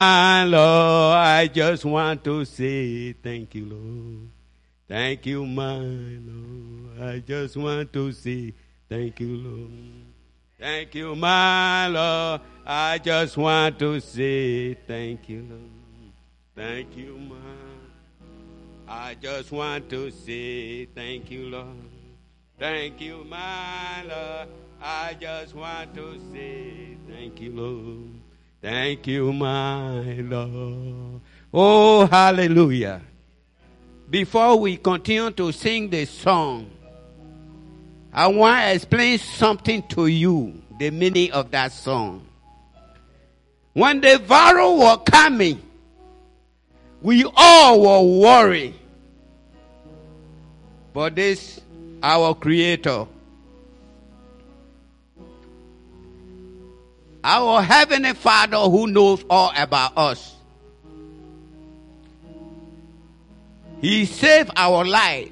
Lord, I just want to say thank you, Lord. Thank you, my Lord. I just want to say thank you, Lord. Thank you, my Lord. I just want to say thank you, Lord. Thank you, my. I just want to say thank you, Lord. Thank you, my Lord. I just want to say thank you, Lord. Thank you, my Lord. Oh, hallelujah. Before we continue to sing the song, I want to explain something to you, the meaning of that song. When the Pharaoh was coming, we all were worried. But this, our Creator, our Heavenly Father who knows all about us, He saved our life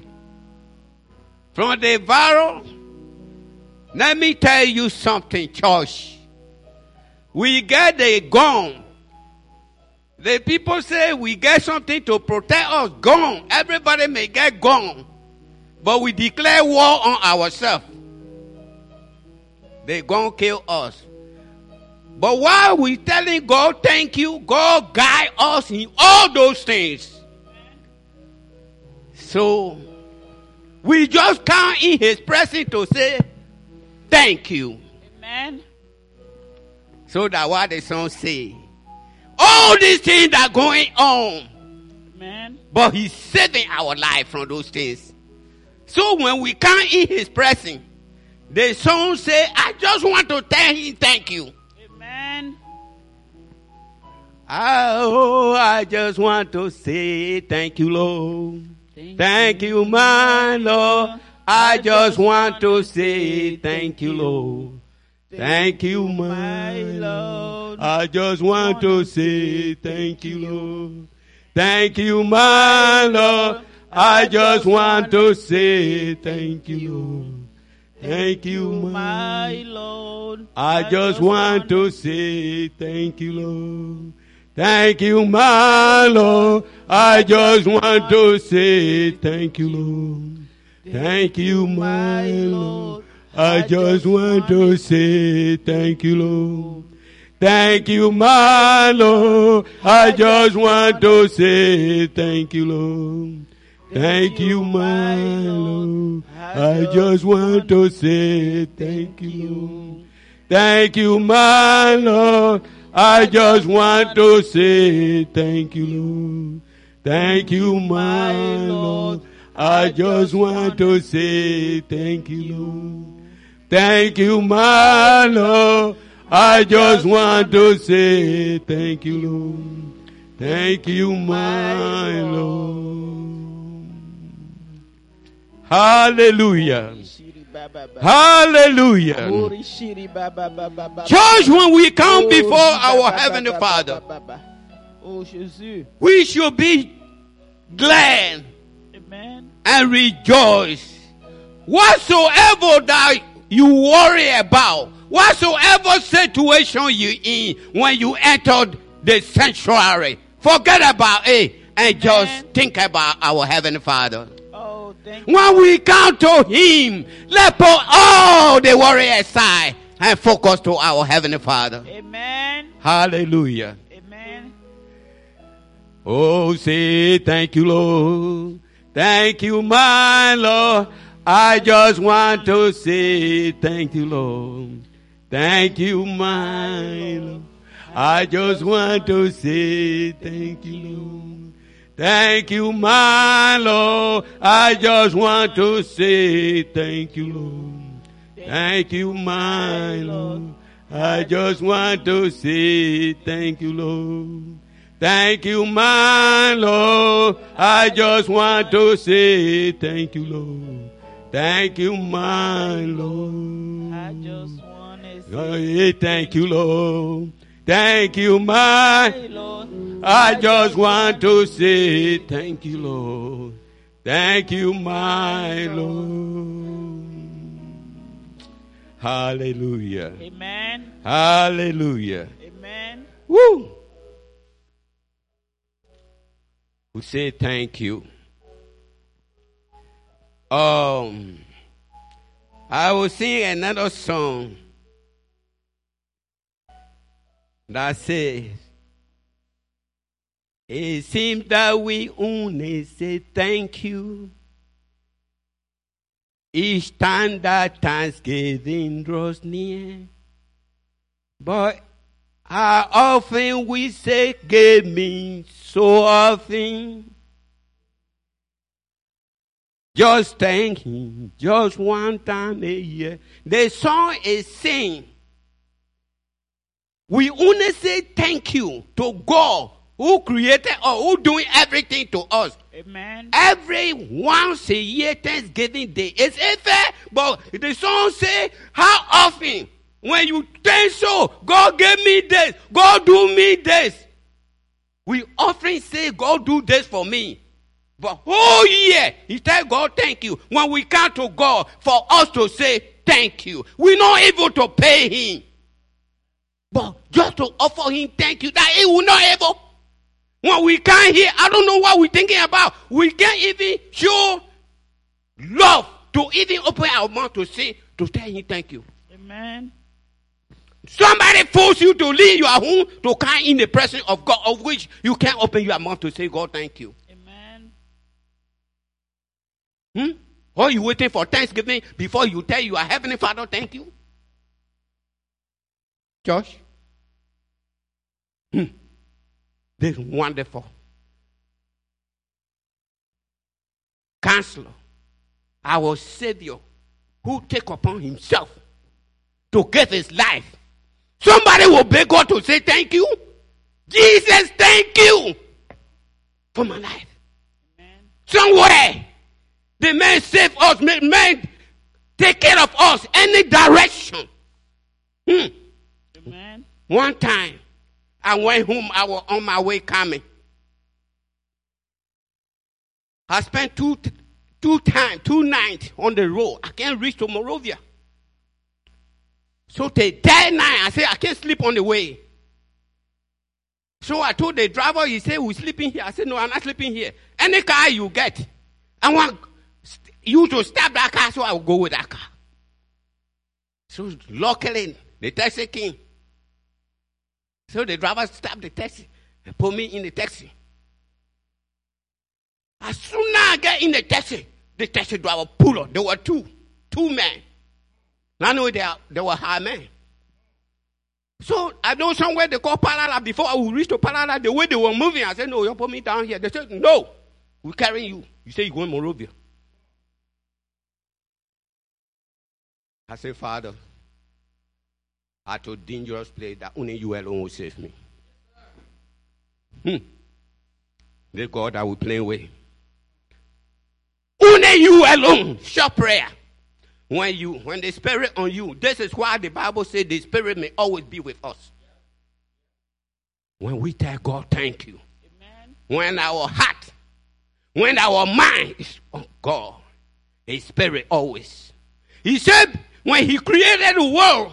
from the Pharaoh. Let me tell you something, church. We get the gun. The people say we get something to protect us. Gun. Everybody may get gun. But we declare war on ourselves. They gonna kill us. But while we telling God thank you, God guide us in all those things. So we just come in his presence to say thank you. Amen. So that what the song say. All these things are going on. Amen. But he's saving our life from those things. So when we come in his presence, the song say, I just want to tell him thank you. Amen. Oh, I just want to say thank you, Lord. Thank you, my Lord. I just want to say thank you, Lord. Thank you, my Lord. I just want to say thank you, Lord. Thank you, my Lord. I just want to say thank you, Lord. Thank you, my Lord. I just want to say thank you, Lord. Thank you, my Lord. I just want to say thank you, Lord. Thank you, my Lord. I just want to say thank you, Lord. Thank you, my Lord. I just want to say thank you, Lord. Thank you, my Lord. I just want to say thank you. Thank you, my Lord. I just want to say thank you, Lord. Thank you, my Lord. I just want to say thank you, Lord. Thank you, my Lord. I just want to say thank you, Lord. Thank you, my Lord. Hallelujah. Hallelujah. Church, when we come oh, before our ba ba Heavenly ba ba Father, ba ba. Oh Jésus. we should be glad Amen. and rejoice. Whatsoever that you worry about, whatsoever situation you in when you entered the sanctuary, forget about it and just think about our Heavenly Father. Oh. When we come to Him, let put all the worry aside and focus to our Heavenly Father. Amen. Hallelujah. Amen. Oh, say thank you, Lord. Thank you, my Lord. I just want to say thank you, Lord. Thank you, my Lord. I just want to say thank you, Lord. Thank you, my Lord. I just want to say thank you, Lord. Thank you, my Lord. I just want to say thank you, Lord. Thank you, my Lord. I just want to say thank you, Lord. Thank you, my Lord. I just want to say thank you, Lord. Thank you, my. Lord. I just want to say thank you, Lord. Thank you, my Lord. Hallelujah. Amen. Hallelujah. Amen. Woo. We say thank you. Um, I will sing another song that says, It seems that we only say thank you. Each time that Thanksgiving draws near. But how often we say, Give me so often. Just thank Him, just one time a year. The song is saying, we only say thank you to God who created or who doing everything to us. Amen. Every once a year Thanksgiving Day. It's a fair, but the song say, how often when you think so, God gave me this, God do me this. We often say, God do this for me. But whole year, he tell God thank you. When we come to God for us to say thank you, we're not able to pay him. But just to offer him thank you, that he will not able. When we can't hear, I don't know what we're thinking about. We can't even show love to even open our mouth to say, to tell him thank you. Amen. Somebody force you to leave your home to come in the presence of God, of which you can't open your mouth to say, God, thank you. Amen. Hmm? Or you waiting for Thanksgiving before you tell your heavenly Father, thank you? Josh? Hmm. This is wonderful. Counselor, our Savior, who take upon himself to give his life. Somebody will beg God to say thank you. Jesus, thank you for my life. Amen. Somewhere, the man save us, man take care of us, any direction. Hmm. One time, I went home, I was on my way coming. I spent two, two times, two nights on the road. I can't reach to Monrovia. So the third night, I said, I can't sleep on the way. So I told the driver, he said, we're sleeping here. I said, no, I'm not sleeping here. Any car you get, I want you to stop that car, so I will go with that car. So luckily, the taxi came. So the driver stopped the taxi and put me in the taxi. As soon as I get in the taxi, the taxi driver pull up. There were two, two men. I know they, are, they were high men. So I know somewhere they call Palala. Before I will reach to Palala, the way they were moving, I said, no, you put me down here. They said, no, we're carrying you. You say you're going Monrovia. I said, Father, at a dangerous place that only you alone will save me. Hmm. The God that we play with. Only you alone. Short prayer. When you, when the spirit on you, this is why the Bible says the spirit may always be with us. When we tell God thank you. Amen. When our heart, when our mind is on God, His spirit always. He said when He created the world,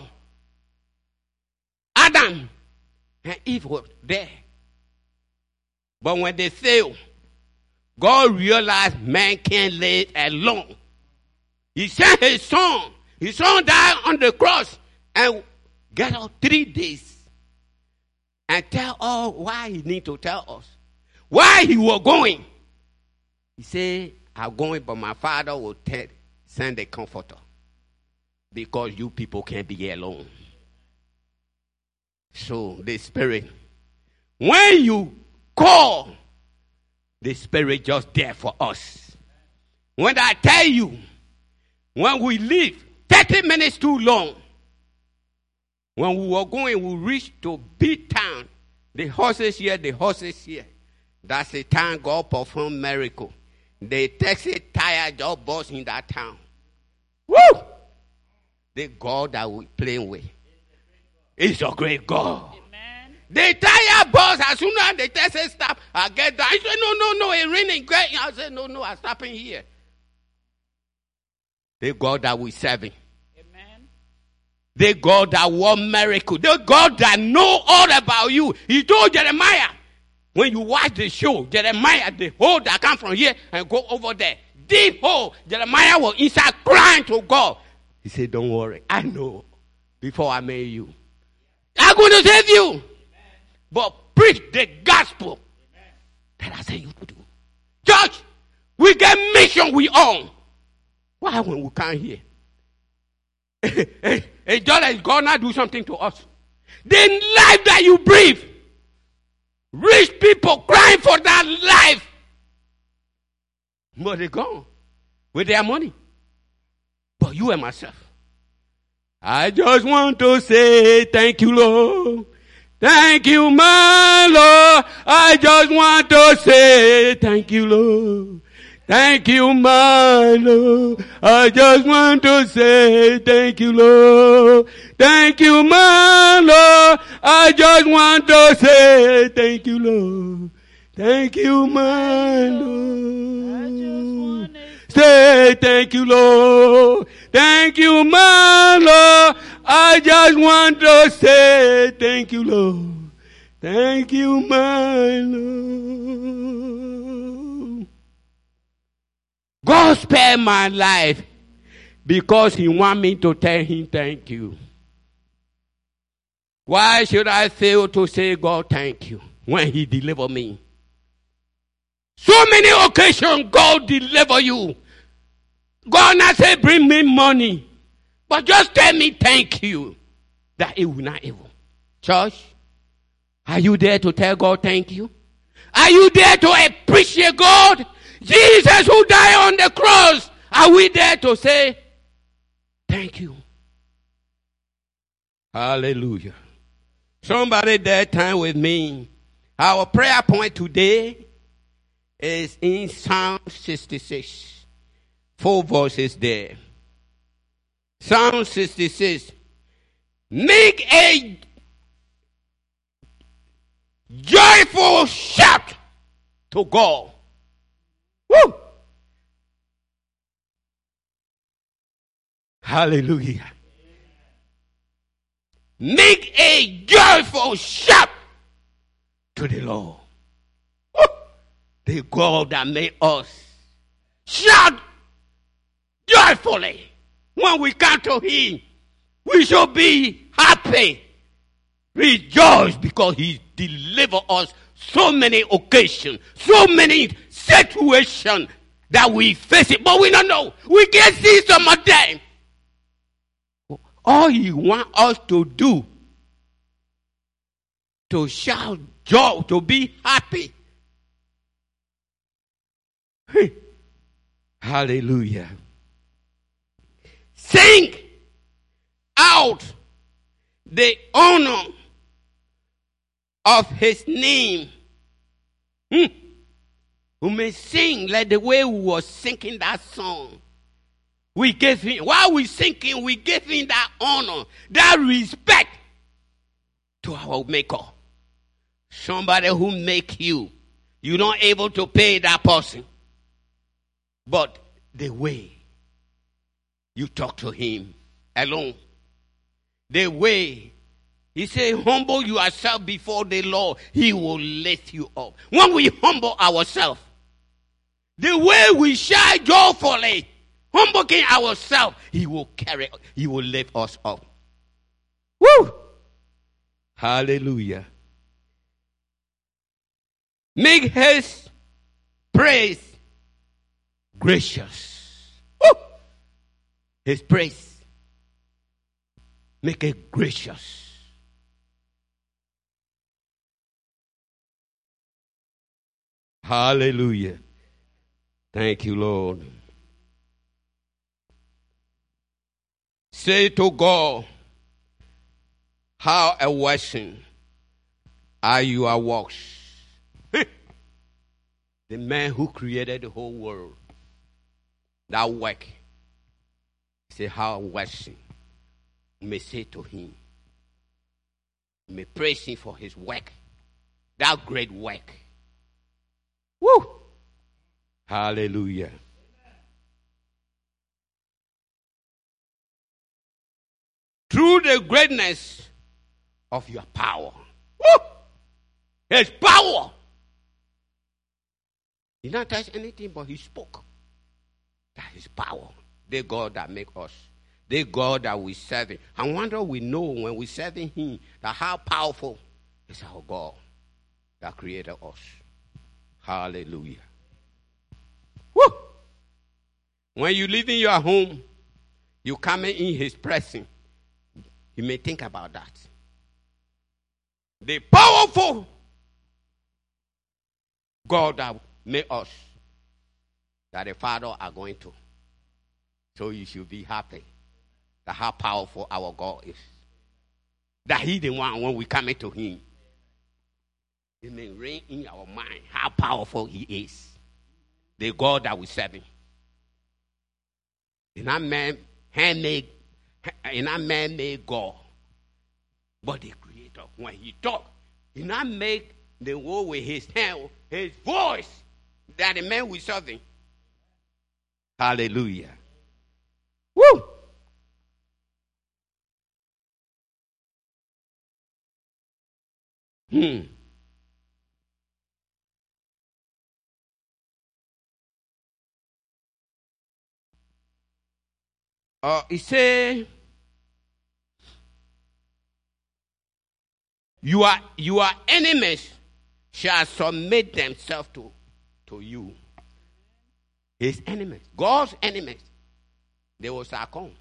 Adam and Eve were there. But when they failed, God realized man can't live alone. He sent his son. His son died on the cross and got out three days and tell all why he need to tell us. Why he was going. He said, I'm going, but my father will tell, send a comforter. Because you people can't be alone. So the spirit, when you call, the spirit just there for us. When I tell you, when we leave, 30 minutes too long. When we were going, we reached to big town. The horses here, the horses here. That's the time God performed miracle. The taxi tire just bust in that town. Woo! The God that we playing with. Is a great God. Amen. The tire bust as soon as the taxi stop, I get down. He said, no, no, no, it's raining. Great. I said, no, no, I'm stopping here. The God that we serving. Amen. The God that work miracle. The God that know all about you. He told Jeremiah, When you watch the show, Jeremiah, the hole that come from here and go over there, deep hole, Jeremiah was inside crying to God. He said, Don't worry, I know before I made you. I'm going to save you. But preach the gospel that I say you to do. Church, we get mission we own. Why when we can't hear? A dollar is gonna do something to us. The life that you breathe. Rich people crying for that life. But they gone with their money. But you and myself. I just want to say thank you, Lord. Thank you, my Lord. I just want to say thank you, Lord. Thank you, my Lord. I just want to say thank you, Lord. Thank you, my Lord. I just want to say thank you, Lord. Thank you, my Lord. Say thank you, Lord. Thank you, my Lord. I just want to say thank you, Lord. Thank you, my Lord. God spared my life because He want me to tell Him thank you. Why should I fail to say God thank you when He deliver me? So many occasions God deliver you. God not say bring me money, but just tell me thank you that it will not evil. Church, are you there to tell God thank you? Are you there to appreciate God? Jesus who died on the cross. Are we there to say thank you? Hallelujah. Somebody there time with me. Our prayer point today is in Psalm 66. Four voices there. Psalm 66. Make a joyful shout to God. Woo! Hallelujah. Make a joyful shout to the Lord. Woo! The God that made us. Shout joyfully when we come to Him. We shall be happy. Rejoice because He delivered us so many occasions, so many situations that we face it, but we don't know. We can't see some of them. All He wants us to do to shout joy, to be happy. Hallelujah. Sing out the honor of his name. Hmm. We may sing like the way we were singing that song. We gave him, while we singing, we gave him that honor, that respect to our maker. Somebody who make you. You're not able to pay that person. But the way you talk to him alone. The way he said, humble yourself before the Lord, he will lift you up. When we humble ourselves, the way we shine joyfully, humbling ourselves, he will carry, he will lift us up. Woo! Hallelujah. Make his praise gracious. His praise. Make it gracious. Hallelujah. Thank you, Lord. Say to God, how a washing are your works? the man who created the whole world, that work. Say how washing. May say to him, may praise him for his work, that great work. Woo! Hallelujah. Through the greatness of your power. Woo! His power He did not touch anything, but he spoke. That is power. The God that make us. The God that we serve. I wonder we know when we serving him that how powerful is our God that created us. Hallelujah. Woo! When you in your home, you come in his presence. You may think about that. The powerful God that made us, that the Father are going to. So you should be happy that how powerful our God is. That He the one when we come into Him. It may reign in our mind how powerful He is. The God that we serve. In that man handmade, in that man made God. But the creator, when he talk, he not make the world with his hand, his voice, that the man we serving. Hallelujah. Woo! Hmm. Uh, he say, "Your your enemies shall submit themselves to to you." His enemies, God's enemies, they will succumb.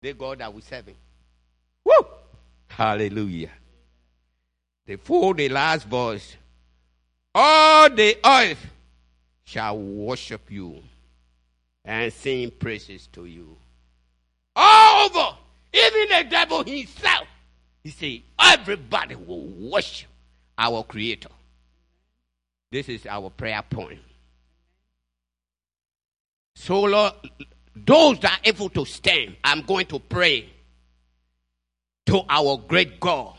The God that we serving. Hallelujah. The fool, the last voice, all the earth shall worship you and sing praises to you. All over, even the devil himself, he said, everybody will worship our Creator. This is our prayer point. So, Lord, those that are able to stand, I'm going to pray to our great God,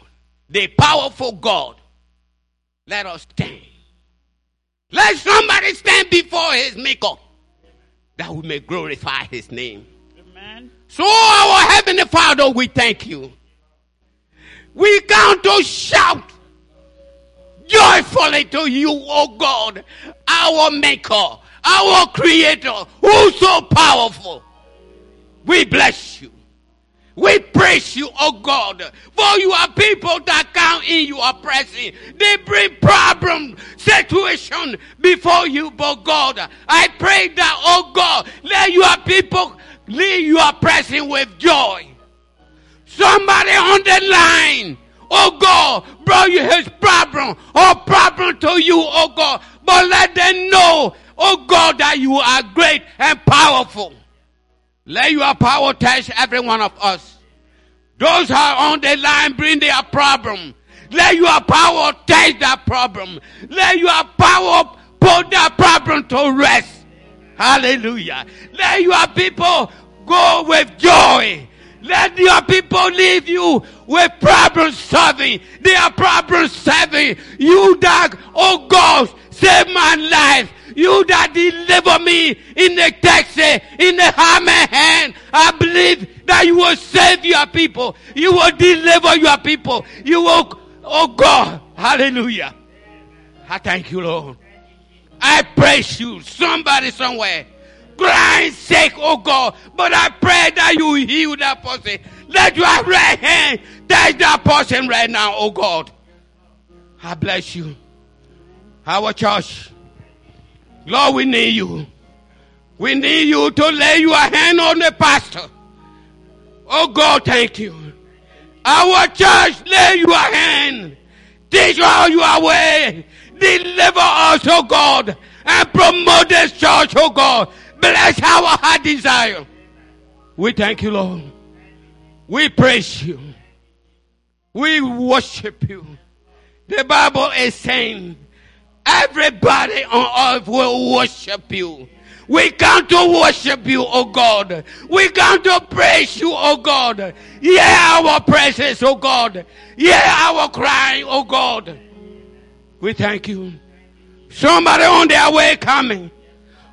the powerful God. Let us stand. Let somebody stand before his maker that we may glorify his name. Amen. So, our Heavenly Father, we thank you. We come to shout joyfully to you, O God, our Maker, our Creator, who's so powerful. We bless you. We praise you, oh God, for you are people that come in your presence. They bring problem, situation before you, but God, I pray that, oh God, let your people leave your presence with joy. Somebody on the line, oh God, brought you his problem or problem to you, oh God, but let them know, oh God, that you are great and powerful. Let your power touch every one of us. Those who are on the line bring their problem. Let your power touch that problem. Let your power put that problem to rest. Hallelujah. Let your people go with joy. Let your people leave you with problem solving. They are problem solving. You that, oh God, save my life. You that deliver me in the taxi, in the hammer hand. I believe that you will save your people. You will deliver your people. You will, oh God, hallelujah. I thank you, Lord. I praise you. Somebody somewhere crying sick, oh God. But I pray that you heal that person. Let your right hand touch that person right now, oh God. I bless you. Our church. Lord, we need you. We need you to lay your hand on the pastor. Oh God, thank you. Our church, lay your hand. Teach all your way. Deliver us, oh God, and promote this church, oh God. Bless our heart desire. We thank you, Lord. We praise you. We worship you. The Bible is saying, everybody on earth will worship you. We come to worship you, oh God. We come to praise you, oh God. Hear our praises, oh God. Hear our cry, oh God. We thank you. Somebody on their way coming.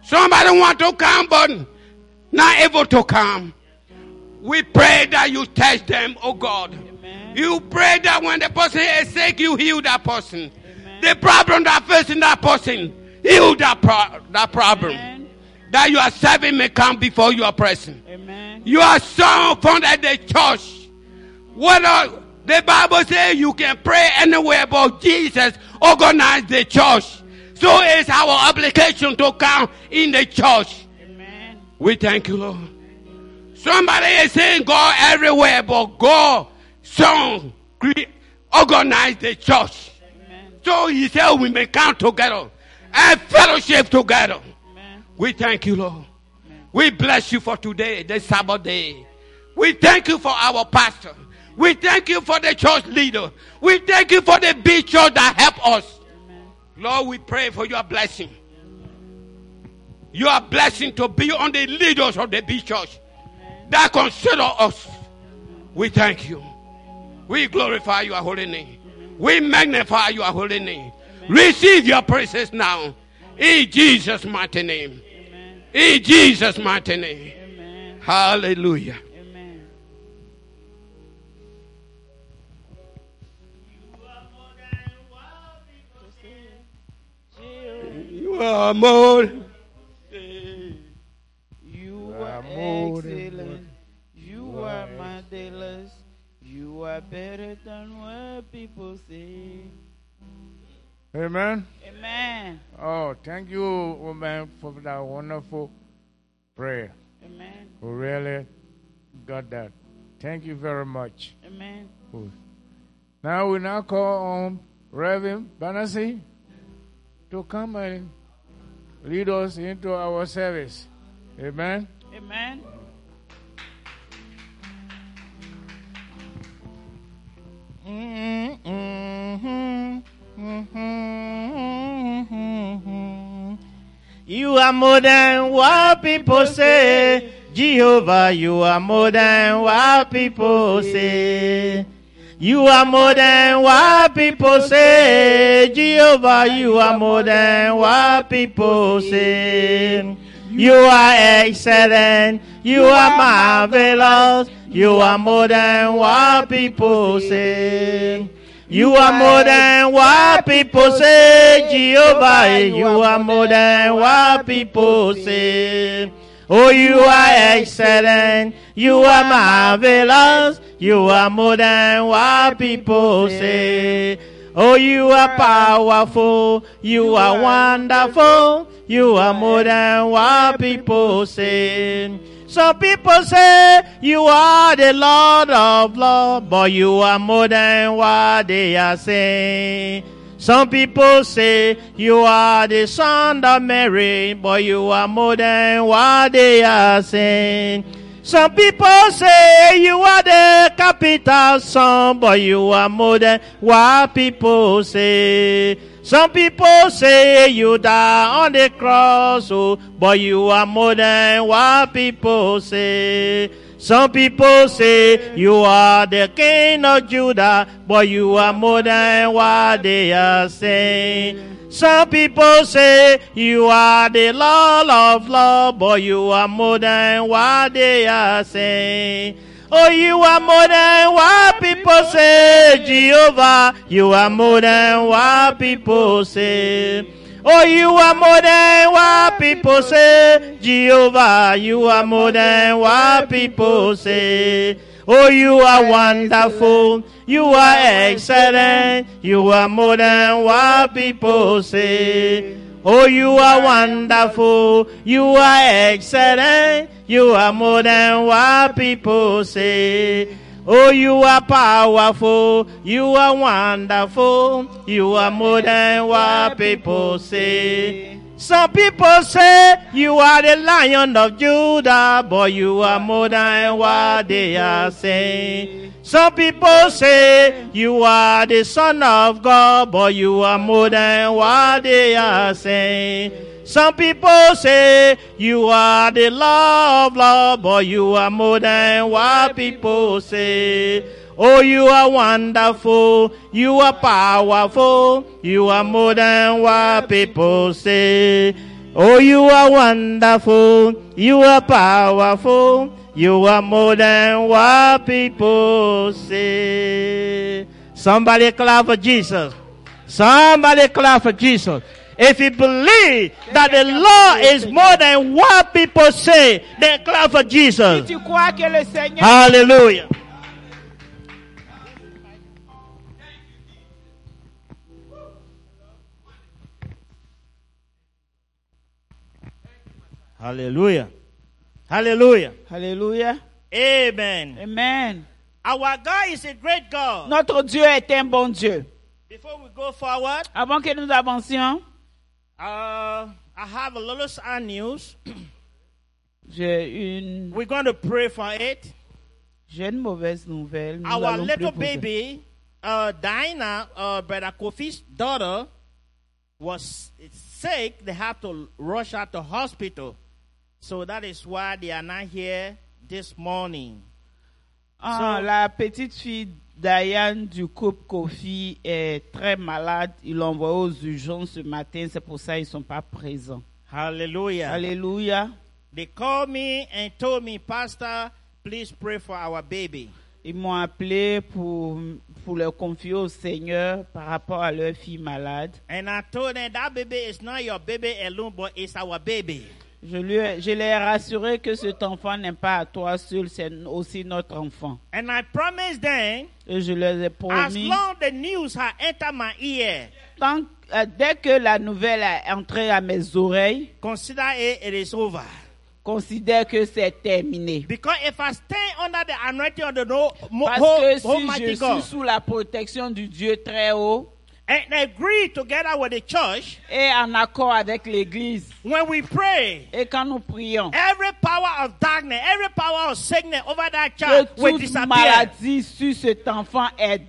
Somebody want to come, but not able to come. We pray that you touch them, oh God. You pray that when the person is sick, you heal that person. The problem that facing that person, heal that, pro- that problem. Amen. That you are serving may come before you are present. Amen. You are son founded the church. Whether the Bible says you can pray anywhere, but Jesus organized the church. So it's our obligation to come in the church. Amen. We thank you, Lord. Somebody is saying God everywhere, but God, Son, organize the church. Amen. So He said we may come together and fellowship together. Amen. We thank you, Lord. We bless you for today, the Sabbath day. We thank you for our pastor. We thank you for the church leader. We thank you for the big church that help us. Lord, we pray for your blessing. Your blessing to be on the leaders of the big church that consider us. We thank you. We glorify your holy name. We magnify your holy name. Receive your praises now. In Jesus' mighty name. In Jesus' mighty name. Hallelujah. You are more. You are more. You are more than excellent. You are marvelous. You are better than what people say. Amen. Amen. Oh, thank you, woman, for that wonderful prayer. Amen. We really got that. Thank you very much. Amen. Now we now call on Reverend Banasi to come and lead us into our service. Amen. Amen. Mm-hmm. You are more than what people say. Jehovah, you are more than what people say. You are more than what people say. Jehovah, you are more than what people say. You are excellent. You are marvelous. You are more than what people say. You are more than what people say, Jehovah. You are more than what people say. Oh, you are excellent. You are marvelous. You are more than what people say. Oh, you are powerful. You are wonderful. You are more than what people say. Some people say you are the Lord of love, but you are more than what they are saying. Some people say you are the son of Mary, but you are more than what they are saying. Some people say you are the capital son, but you are more than what people say. Some people say you die on the cross, oh, but you are more than what people say. Some people say you are the king of Judah, but you are more than what they are saying. Some people say you are the Lord of love, but you are more than what they are saying. Oh, you are more than what people say, Jehovah. You are more than what people say. Oh, you are more than what people say, Jehovah. You are more than what people say. Oh, you are wonderful. You are excellent. You are more than what people say. Oh, you are wonderful. You are excellent. You are more than what people say. Oh, you are powerful. You are wonderful. You are more than what people say. Some people say you are the lion of Judah, but you are more than what they are saying. Some people say you are the son of God, but you are more than what they are saying. Some people say you are the law of love, but you are more than what people say. Oh, you are wonderful. You are powerful. You are more than what people say. Oh, you are wonderful. You are powerful. You are more than what people say. Somebody clap for Jesus. Somebody clap for Jesus. If you believe that the law is more than what people say, then clap for Jesus. tu Hallelujah. Hallelujah. Hallelujah. Amen. Amen. Our God is a great God. Notre Dieu est un bon Dieu. Before we go forward, Avant que nous avancions, uh, I have a little sad news. j'ai une, We're going to pray for it. j'ai une mauvaise nouvelle. Nous Our little prier pour ça. baby, uh, Dinah, uh, Brother Kofi's daughter, was sick. They have to rush her to hospital. So that is why they are not here this morning. Ah, So- la petite fille Diane du couple Kofi est très malade. Ils l'ont envoyée aux urgences ce matin. C'est pour ça qu'ils ne sont pas présents. Hallelujah. Alléluia. They called me and told me, Pastor, please pray for our baby. Ils m'ont appelé pour, pour leur confier au Seigneur par rapport à leur fille malade. And I told them that baby is not your baby alone, but it's our baby. Je, lui, ai- je l'ai rassuré que cet enfant n'est pas à toi seul, c'est aussi notre enfant. And I promised them, Et je leur ai as promis, long the news entered my ear, tant, euh, dès que la nouvelle est entrée à mes oreilles, consider it, it is over. considère que c'est terminé. Because if I stand under the anointing of the no, mo, Parce que si je suis sous la protection du Dieu très haut and agree together with the church, et en accord avec l'Église, when we pray, et quand nous prions, every power of darkness, every power of sickness over that child will toute disappear. maladie sur cet enfant est,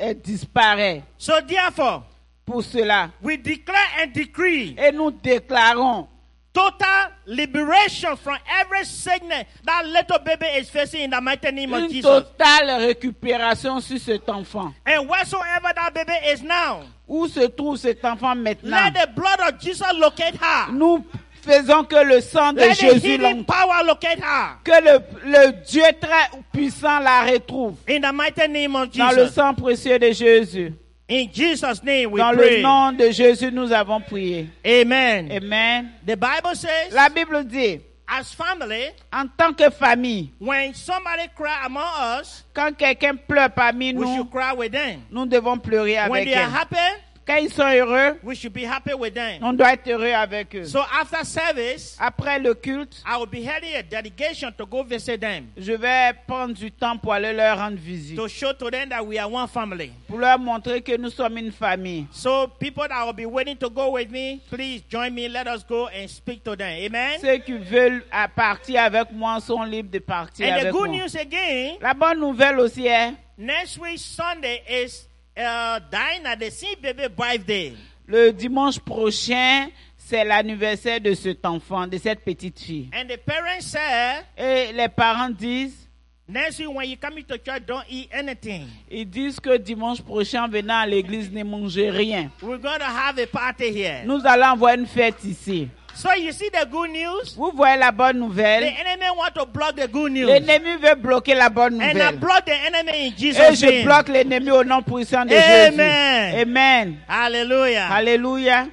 est disparaît. So therefore, Pour cela, we declare and decree et nous déclarons total liberation from every sickness that little baby is facing in the mighty name of une Jesus. totale récupération sur cet enfant. And whatsoever that baby is now, Où se trouve cet enfant maintenant? let the blood of Jesus locate her. Nous faisons que le sang de Let the Jésus, healing l'en- power locate her. que le, le Dieu très puissant la retrouve. In the mighty name of Dans le Jesus. sang précieux de Jésus. In Jesus' name we Dans le pray. nom de Jésus, nous avons prié. Amen. Amen. The Bible says, La Bible dit, as family, en tant que famille, when somebody cry among us, quand quelqu'un pleure parmi we nous, should cry with them. nous devons pleurer When avec they are eux. happy, Quand ils sont heureux, we should be happy with them. on doit être heureux avec eux. So after service, Après le culte, I will be heading a dedication to go visit them je vais prendre du temps pour aller leur rendre visite. to show to them that we are one family. Pour leur montrer que nous sommes une famille. So people that will be waiting to go with me, please join me. Let us go and speak to them. Amen? Ceux qui veulent à partir avec moi sont libres de partir And the avec good moi. news again, La bonne nouvelle aussi est, next week Sunday is uh, birthday. le dimanche prochain, c'est l'anniversaire de cet enfant, de cette petite fille. And the parents said, Et les parents disent, next week when you come into church, don't eat anything. ils disent que dimanche prochain, venant à l'église, ne mangez rien. We're going to have a party here. Nous allons avoir une fête ici. So you see the good news? Vous voyez la bonne The nouvelle? enemy want to block the good news. L'ennemi veut bloquer la bonne And I nouvelle. block the enemy in Et Jesus' je name. bloque l'ennemi au nom puissant de Amen. Jésus. Amen. Hallelujah. Alléluia.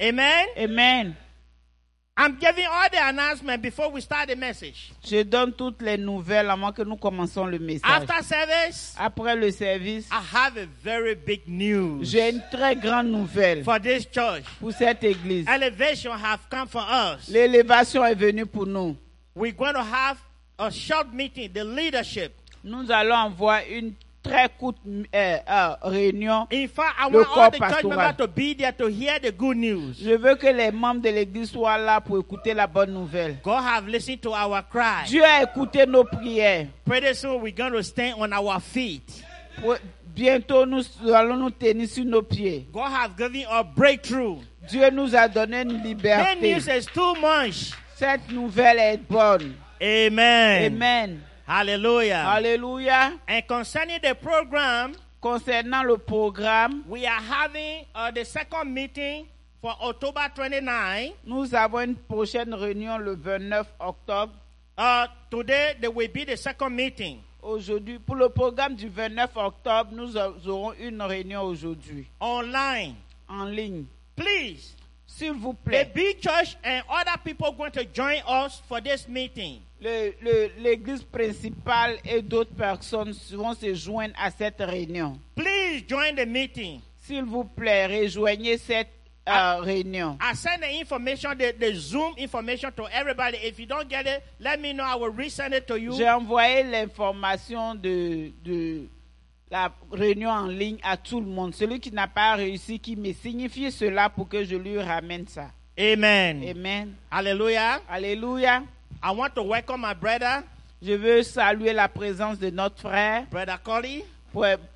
Amen. Amen. I'm giving all the announcement before we start the message. Je donne toutes les nouvelles avant que nous commençons le message. After service, Après le service, I have a very big news j'ai une très grande nouvelle for this church. pour cette église. Elevation have come for us. L'élévation est venue pour nous. We're going to have a short meeting, the leadership. Nous allons avoir une très courte euh, euh, réunion. In fact, I Le want all corps the church pastoral. to be there to hear the good news. Je veux que les membres de l'église soient là pour écouter la bonne nouvelle. God have listened to our cry. Dieu a écouté nos prières. Pretty soon we're going to stand on our feet. Pour- Bientôt, nous allons nous tenir sur nos pieds. God have given a breakthrough. Dieu nous a donné une liberté. news is too much. Cette nouvelle est bonne. Amen. Amen. Hallelujah. Alléluia. And concerning the program, Concernant le programme, we are having uh, the second meeting for October 29. nous avons une prochaine réunion le 29 octobre. Uh, today, there will be the second meeting. Aujourd'hui, pour le programme du 29 octobre, nous aurons une réunion aujourd'hui online. en ligne. Please, S'il vous the plaît, big church and other people going to join us for this meeting. le- le- l'église principale et d'autres personnes vont se joindre à cette réunion. Please join the meeting. S'il vous plaît, rejoignez cette Ah. réunion. I send the information, the, the Zoom information to everybody. If you don't get it, let me know. I will resend it to you. J'ai envoyé l'information de, de la réunion en ligne à tout le monde. Celui qui n'a pas réussi, qui me signifie cela pour que je lui ramène ça. Amen. Amen. Hallelujah. Alléluia. I want to welcome my brother, Je veux saluer la présence de notre frère, Brother Collie.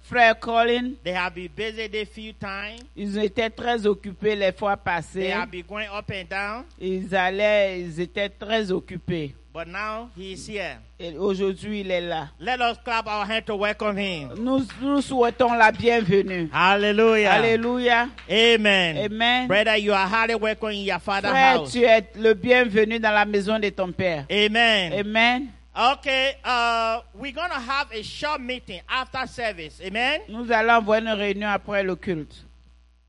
frère- Colin. They have been busy this few times. Ils étaient très occupés les fois They passées. have been going up and down. Ils allaient, ils étaient très occupés. But now he is here. Et aujourd'hui, il est là. Let us clap our hands to welcome him. Nous, nous souhaitons la bienvenue. Hallelujah. Alléluia. Amen. Amen. Brother, you are highly welcome in your father's Frère, house. tu es le bienvenu dans la maison de ton Père. Amen. Amen. Okay, uh, we're going to have a short meeting after service. Amen. Nous allons avoir une réunion après le culte.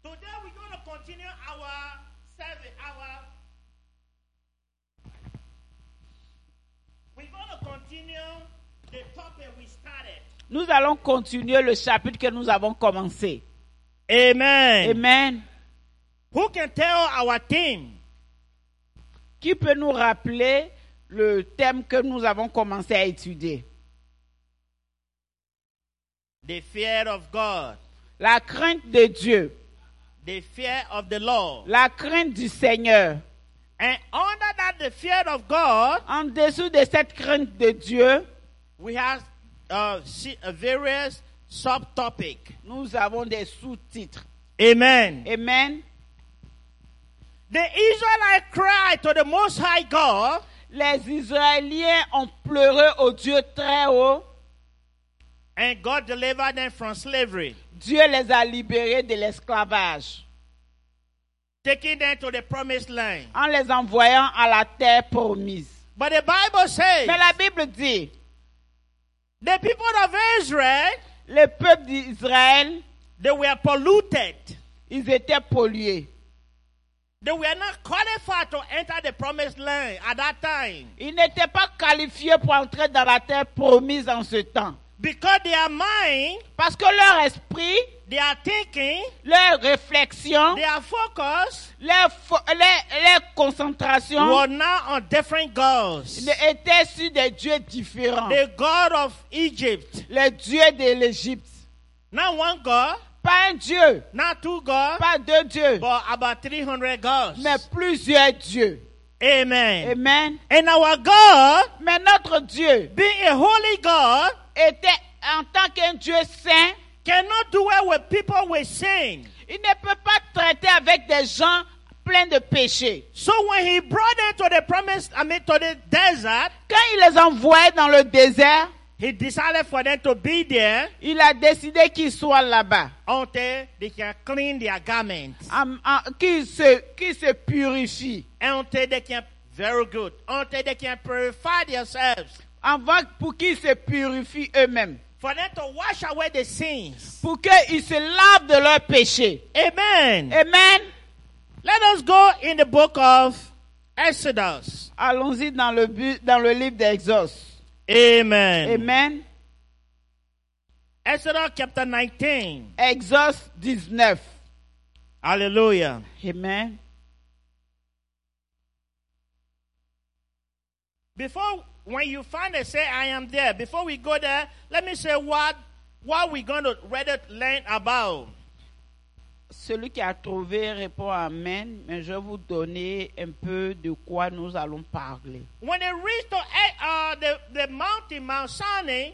Today we're going to continue our service, our. We're going to continue the topic we started. Nous allons continuer le chapitre que nous avons commencé. Amen. Amen. Who can tell our theme? Qui peut nous rappeler le thème que nous avons commencé à étudier? The fear of God, La crainte de Dieu, the fear of the Lord. la crainte du Seigneur. And under that, the fear of God, En dessous de cette crainte de Dieu, we have uh, various subtopics. nous avons des sous-titres. Amen. Amen. The Israelites cried to the Most High God, Les Israéliens ont pleuré au Dieu très haut. and God delivered them from slavery, Dieu les a libérés de l'esclavage taking them to the promised land. en les envoyant à la terre promise. But the Bible says Mais la Bible dit, the people of Israel le peuple d'Israël, they were polluted. ils étaient pollués. They were not qualified to enter the promised land at that time Ils n'étaient pas qualifiés pour entrer dans la terre promise en ce temps. because their mind, Parce que leur esprit, their thinking, leur réflexion, their focus leur, fo- leur, leur concentration were now on different gods. étaient sur des dieux différents. The God of Egypt, Les dieux de l'Égypte. not one God, Pas un dieu, not two gods, pas deux dieux, but about 300 gods. mais plusieurs dieux. Amen. Amen. And our God, Mais notre Dieu being a holy God, était en tant qu'un Dieu saint, cannot do it with people with sin. il ne peut pas traiter avec des gens pleins de péchés. So when he brought them to the promised, I mean to the desert, Quand il les envoyait dans le désert, he decided for them to be there il a décidé qu'ils soient là-bas, until they can clean their garments. en- en- qu'ils se, qu'ils se purifient, Until they can, very good, until they can purify themselves. avant pour qu'ils se purifient eux-mêmes, For them to wash away the sins. pour qu'ils se lavent de leurs péchés. Amen. Amen. Let us go in the book of Exodus. Allons-y dans le, but, dans le livre d'Exode. Amen. Amen. Exodus chapter 19. Exode 19. Hallelujah. Amen. Before, when you find say, I am there. Before we go there, let me say what, what we're going to rather learn about. Celui qui a trouvé répond Amen, mais je vais vous donner un peu de quoi nous allons parler. When they reached to, eh, uh, the, the mountain, Mount Sinai,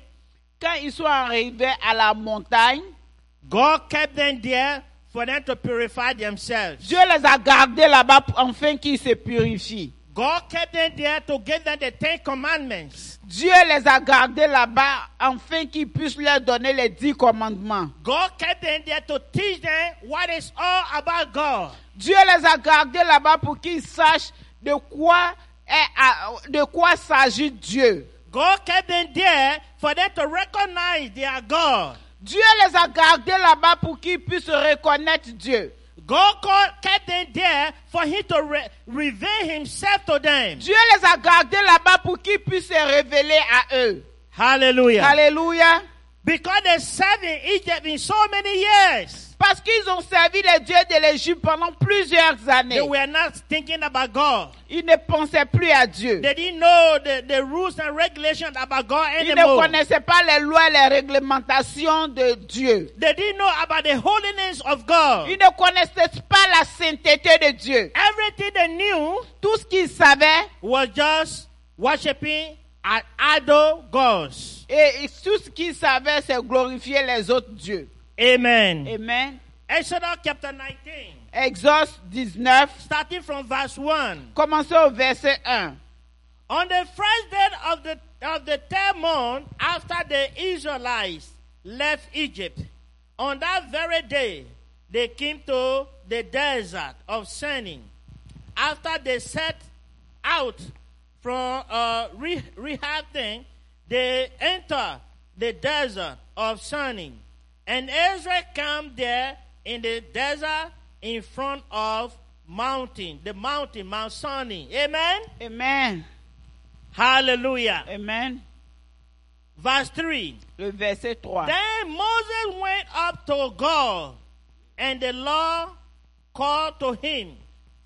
Quand ils sont arrivés à la montagne, God kept them there for them to purify themselves. Dieu les a gardés là-bas pour- afin qu'ils se purifient. God kept them there to give them the Ten Commandments. Dieu les a gardés là-bas afin qu'ils puissent leur donner les dix commandements. God kept them there to teach them what is all about God. Dieu les a gardés là-bas pour qu'ils sachent de quoi, est- à- de quoi s'agit Dieu. God kept them there for them to recognize their God. Dieu les a gardés là-bas pour qu'ils puissent reconnaître Dieu. God called, kept them there for Him to re- reveal Himself to them. Dieu les a gardés là-bas pour qu'ils puissent se révéler à eux. Hallelujah. Alléluia. Because they served Egypt in so many years. Parce qu'ils ont servi les dieux de l'Égypte pendant plusieurs années. They were not thinking about God. Ils ne pensaient plus à Dieu. They didn't know the, the rules and regulations about God Ils ne anymore. connaissaient pas les lois et les réglementations de Dieu. They didn't know about the holiness of God. Ils ne connaissaient pas la sainteté de Dieu. Everything they knew Tout ce qu'ils savaient was just worshiping idol gods. et tout ce qu'ils savaient, c'est glorifier les autres dieux. Amen. Amen. Exodus chapter 19, Exode 19, starting from verse 1. commençons au verset 1. On the first day of the of the third month after the Israelites left Egypt, on that very day they came to the desert of Sinai. After they set out from uh, Re- Rephidim, they enter the desert of Sinai, and Israel came there in the desert in front of mountain, the mountain Mount Sinai. Amen. Amen. Hallelujah. Amen. Verse 3. Le verset 3. Then Moses went up to God, and the Lord called to him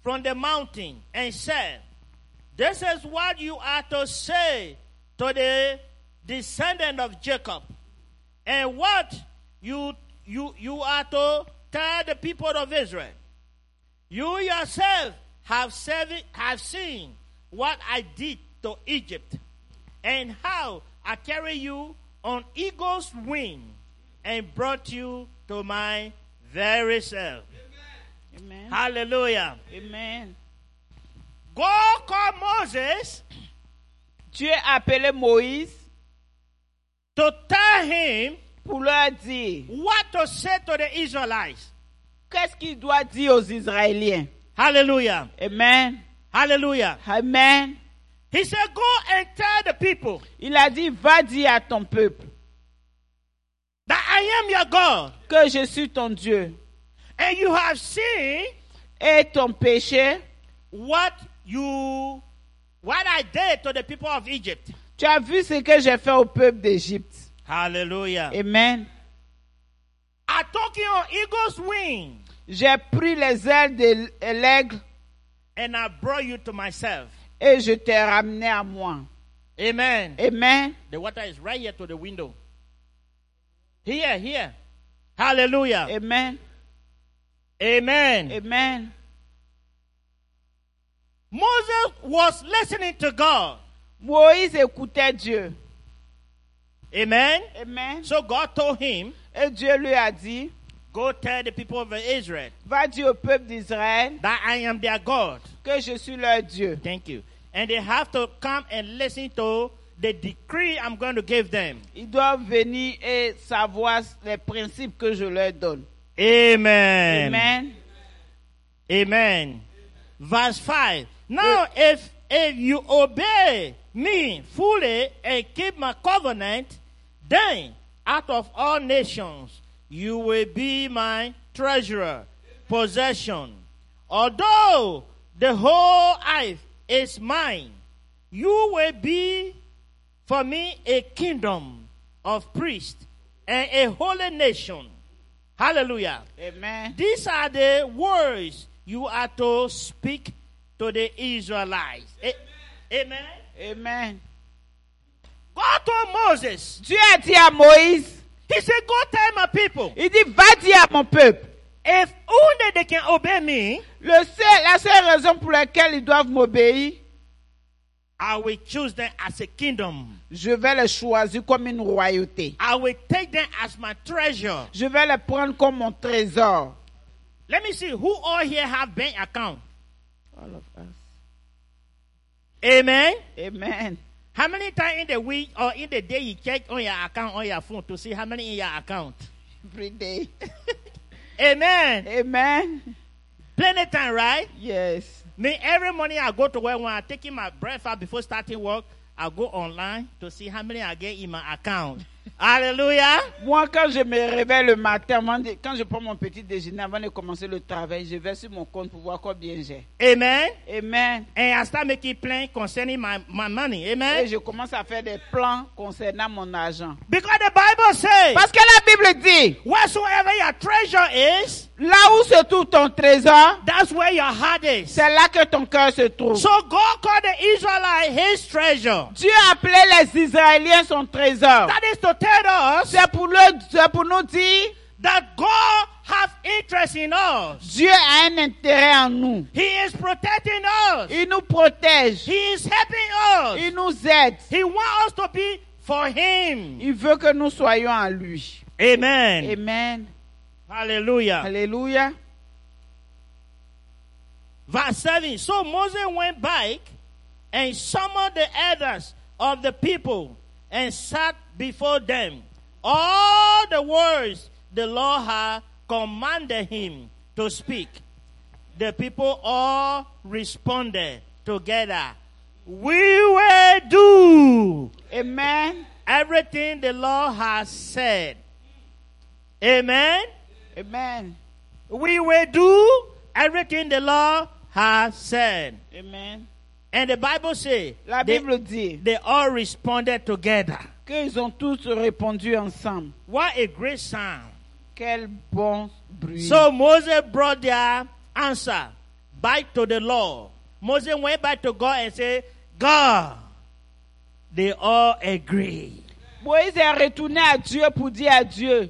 from the mountain and said, This is what you are to say to the descendant of Jacob, and what you you you are to tell the people of Israel. You yourself have, have seen what I did to Egypt, and how I carried you on eagle's wing and brought you to my very self. Amen. Hallelujah. Amen. God called Moses Dieu a appelé Moïse to tell him pour leur dire what to say to the Israelites. qu'est-ce qu'il doit dire aux Israéliens. Hallelujah. Amen. Hallelujah. Amen. He said, Go and tell the people Il a dit, va dire à ton peuple that I am your God, que je suis ton Dieu. and you have seen Et ton péché, what you what I did to the people of Egypt. tu as vu ce que j'ai fait au peuple d'Égypte. Hallelujah. Amen. I took you on eagle's wing J'ai pris les ailes de l'aigle and I brought you to myself. et je t'ai ramené à moi. Amen. Amen. The water is right here to the window. Here, here. Hallelujah. Amen. Amen. Amen. Moses was listening to God. Moïse écoutait Dieu. Amen. Amen. So God told him, Et Dieu lui a dit, Go tell the people of Israel va dire au peuple d'Israël that I am their God. que je suis leur Dieu. Thank you. And they have to come and listen to the decree I'm going to give them. Ils doivent venir et savoir les principes que je leur donne. Amen. Amen. Amen. Verse 5. Now, if, if you obey me fully and keep my covenant, then out of all nations you will be my treasurer, possession. Although the whole earth is mine, you will be for me a kingdom of priests and a holy nation. Hallelujah. Amen. These are the words you are to speak to the Israelites. Amen. Amen. God told Moses, Dieu a dit à Moïse, He said, Go tell my people, il dit, va dire à mon peuple. if only they can obey me, Le seul, la seule raison pour laquelle ils doivent m'obéir, I will choose them as a kingdom. je vais les choisir comme une royauté. I will take them as my treasure. Je vais les prendre comme mon trésor. Let me see who all here have bank account. All of us. Amen. Amen. How many times in the week or in the day you check on your account on your phone to see how many in your account? Every day. Amen. Amen. Plenty time, right? Yes. Me every morning I go to work when I'm taking my breakfast before starting work. I go online to see how many I get in my account. Hallelujah. Moi, quand je me réveille le matin, quand je prends mon petit déjeuner avant de commencer le travail, je vais sur mon compte pour voir combien j'ai. Amen. Amen. And I start making plans concerning my, my money. Et Amen. je commence à faire des plans concernant mon argent. Because the Bible says, Parce que la Bible dit, wheresoever your treasure is, là où se trouve ton trésor, that's where your heart is. c'est là que ton cœur se trouve. So God called the Israelite his treasure. Dieu a appelé les Israéliens son trésor. That is to tell us C'est pour, le, pour nous dire, that God have interest in us. Dieu a un intérêt en nous. He is protecting us. Il nous protège. He is helping us. Il nous aide. He wants us to be for him. Il veut que nous soyons en lui. Amen. Amen. Hallelujah. Hallelujah. Verse 7. So Moses went back and summoned the elders of the people and sat before them. All the words the Lord had commanded him to speak. The people all responded together. We will do Amen. everything the Lord has said. Amen. Amen. We will do everything the Lord has said. Amen. And the Bible says La they, dit they all responded together. qu'ils ont tous répondu ensemble. What a great sound. Quel bon bruit. So Moses brought their answer back to the Lord. Moses went back to God and said, God, they all agree. Moïse est retourné à Dieu pour dire à Dieu,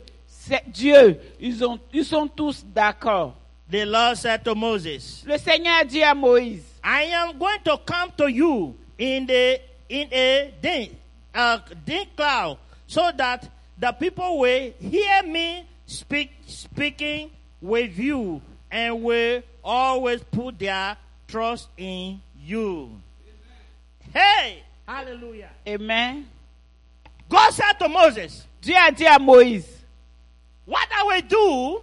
Dieu, ils, ont, ils sont tous d'accord. The Lord said to Moses, Le Seigneur a dit à Moïse, I am going to come to you in the in a day, uh, day cloud, so that the people will hear me speak speaking with you, and will always put their trust in you. Hey, hallelujah! Amen. God said to Moses, Dieu a dit à Moïse, "What I will do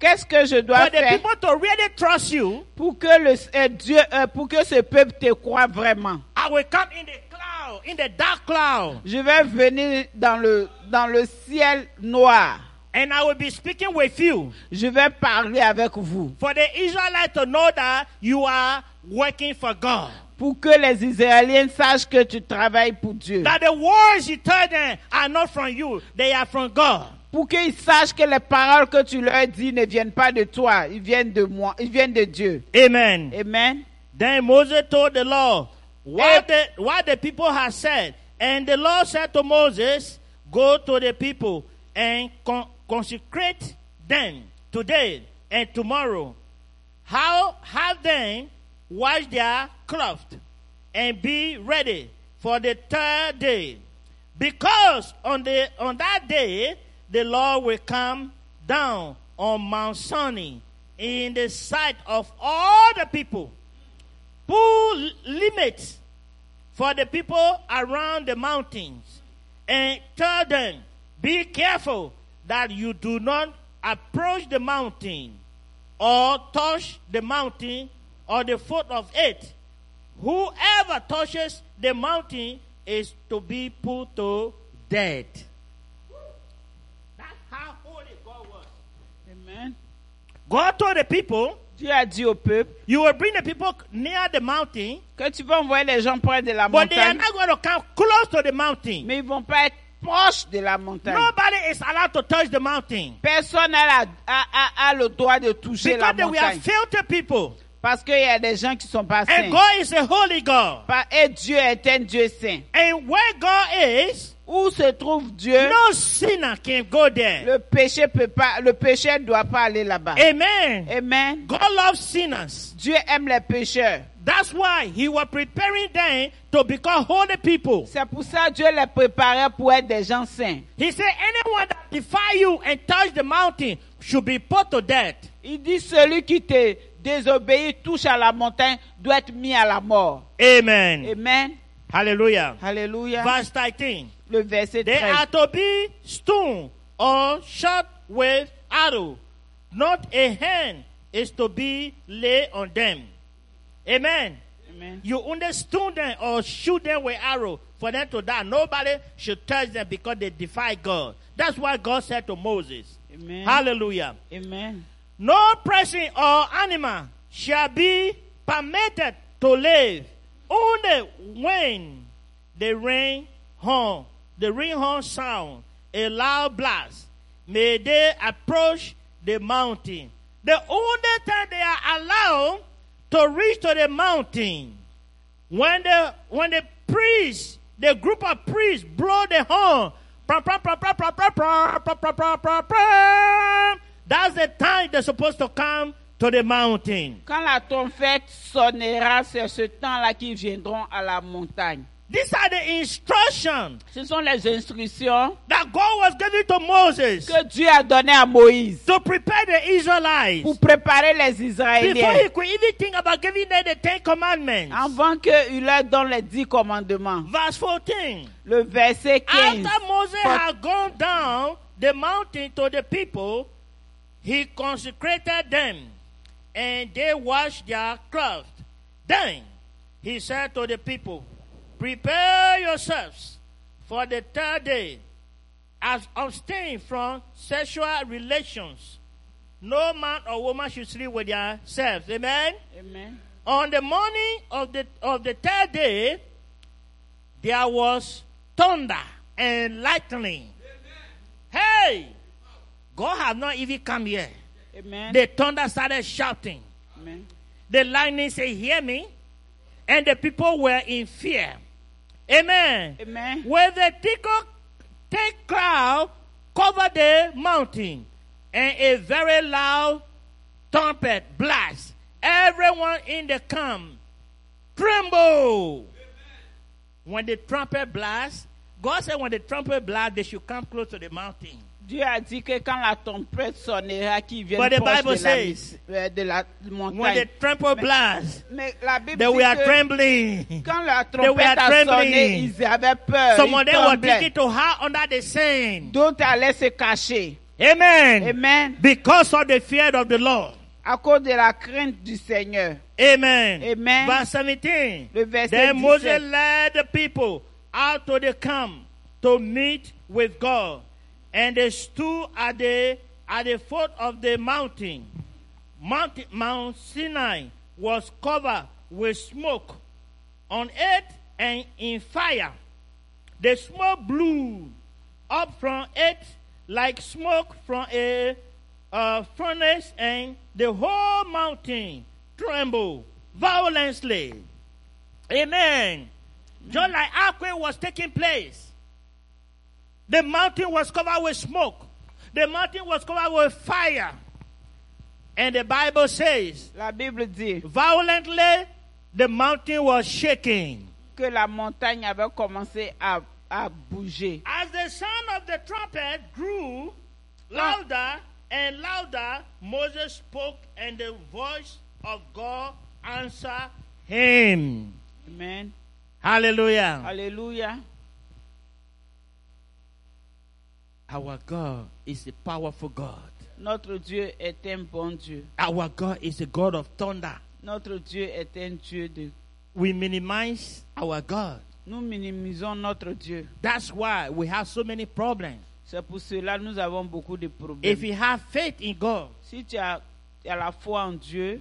qu'est-ce que je dois for the faire people to really trust you, pour que, le, euh, Dieu, euh, pour que ce peuple te croie vraiment? I will come in the cloud, in the dark cloud." Je vais venir dans le, dans le ciel noir. And I will be speaking with you. Je vais parler avec vous for the Israelites to know that you are working for God. pour que les Israéliens sachent que tu travailles pour Dieu. That the words you tell them are not from you, they are from God. Pour qu'ils sachent que les paroles que tu leur dis ne viennent pas de toi, ils viennent de moi, ils viennent de Dieu. Amen. Amen. Then Moses told the Lord what Eh. the, what the people had said. And the Lord said to Moses, Go to the people and con- consecrate them today and tomorrow. How have them wash their clothes and be ready for the third day. Because on the on that day the Lord will come down on Mount Sinai in the sight of all the people. Put limits for the people around the mountains and tell them, be careful that you do not approach the mountain or touch the mountain or the foot of it. Whoever touches the mountain is to be put to death. God told the people, Dieu a dit au peuple you will bring the people near the mountain, que tu vas envoyer les gens près de la but they are montagne, not going to come close to the mountain. mais ils vont pas être proches de la montagne. Nobody is allowed to touch the mountain. Personne n'a a, a- a le droit de toucher la Because we are montagne. filthy people. Parce qu'il y a des gens qui sont pas And saints. God is a holy God. Et Dieu est un Dieu saint. And where God is, Où se trouve Dieu, no sinner can go there. le péché peut pas, le péché ne doit pas aller là-bas. Amen. Amen. God loves sinners. Dieu aime les pécheurs. That's why He was preparing them to become holy people. C'est pour ça Dieu les préparait pour être des gens saints. He said, anyone that defy you and touch the mountain should be put to death. Il dit celui qui te désobéit, touche à la montagne, doit être mis à la mort. Amen. Amen. Hallelujah. Alléluia. Verse 13. Le verset They 13. are to be stoned or shot with arrow. Not a hand is to be laid on them. Amen. Amen. You only stone them or shoot them with arrow for them to die. Nobody should touch them because they defy God. That's why God said to Moses, Amen. Hallelujah. Amen. No person or animal shall be permitted to live only when the rain horn, the ring horn sound a loud blast. May they approach the mountain. The only time they are allowed to reach to the mountain when the when the priest, the group of priests blow the horn. That's the time they're supposed to come to the mountain. Quand la trompette sonnera, c'est ce temps-là qu'ils viendront à la montagne. These are the instructions Ce sont les instructions that God was giving to Moses que Dieu a données à Moïse to prepare the Israelites pour préparer les before Israéliens he could even think about giving them the Ten Commandments. avant qu'il leur donne les dix commandements. Verse 14. Le verset 15. After Moses had gone down the mountain to the people, he consecrated them, and they washed their clothes. Then he said to the people, Prepare yourselves for the third day, as abstain from sexual relations. No man or woman should sleep with themselves. Amen. Amen. On the morning of the of the third day, there was thunder and lightning. Hey, God have not even come here. Amen. The thunder started shouting. Amen. The lightning said, "Hear me," and the people were in fear. Amen. Amen. With the thick, thick cloud covered the mountain, and a very loud trumpet blast. Everyone in the camp tremble. When the trumpet blast, God said, when the trumpet blast, they should come close to the mountain. Dieu a dit que quand la trompette sonnera, proche Bible de la, euh, de la When the montagne. trumpet blast, Mais la Bible they dit were que trembling. quand la trompette a sonné, ils avaient peur. Some ils of them to hide under the sand. D'autres allaient se cacher. Amen. Amen. Because of the fear of the Lord. À cause de la crainte du Seigneur. Amen. Amen. Verse 17. Le verset Then Moses 17. led the people out to the camp to meet with God. And they stood at the at the foot of the mountain. Mount, Mount Sinai was covered with smoke on it and in fire. The smoke blew up from it like smoke from a furnace, and the whole mountain trembled violently. Amen. Just like earthquake was taking place, the mountain was covered with smoke. The mountain was covered with fire. And the Bible says, La Bible dit violently, the mountain was shaking. que la montagne avait commencé à, à bouger. As the sound of the trumpet grew ah. louder and louder, Moses spoke, and the voice of God answered him. Amen. Hallelujah. Alléluia. Our God is a powerful God. Notre Dieu est un bon Dieu. Our God is a God of thunder. Notre Dieu est un Dieu de... We minimize our God. Nous minimisons notre Dieu. That's why we have so many problems. C'est pour cela nous avons beaucoup de problèmes. If you have faith in God, si tu as, tu as la foi en Dieu,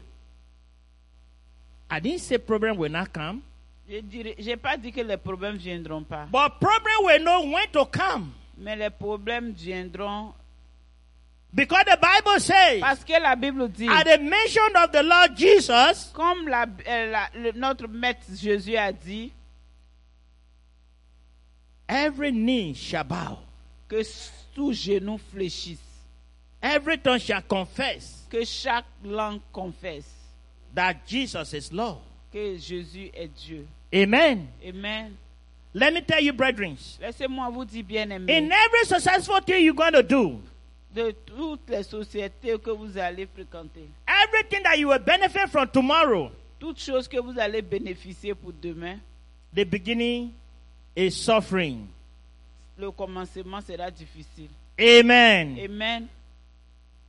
I didn't say problem will not come, je n'ai pas dit que les problèmes viendront pas. but problem will know when to come. Mais les problèmes viendront Because the Bible says, parce que la Bible dit, at the mention of the Lord Jesus, comme la- euh, la- le- notre maître Jésus a dit, every knee shall bow, que tout genou fléchisse, every tongue shall confess que chaque langue confesse that Jesus is Lord. que Jésus est Dieu. Amen. Amen. Let me tell you, brethren, Laissez-moi vous dire, bien in every successful thing you're going to do, de toutes les sociétés que vous allez fréquenter, everything that you will benefit from tomorrow, toutes choses que vous allez bénéficier pour demain, the beginning is suffering. le commencement sera difficile. Amen. Amen.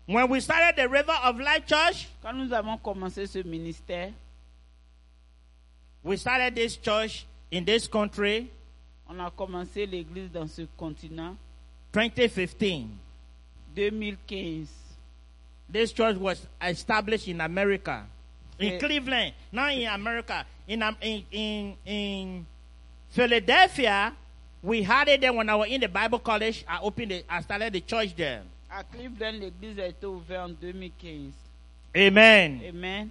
When we started the River of Life Church, Quand nous avons commencé ce ministère, we started this church in this country On a commencé l'église dans ce continent 2015. 2015. This church was established in America, in Eh. Cleveland, not in America. In, um, in, in, in Philadelphia, we had it there when I was in the Bible college. I opened it, I started the church there. À Cleveland, l'église a été ouverte en 2015. Amen. Amen.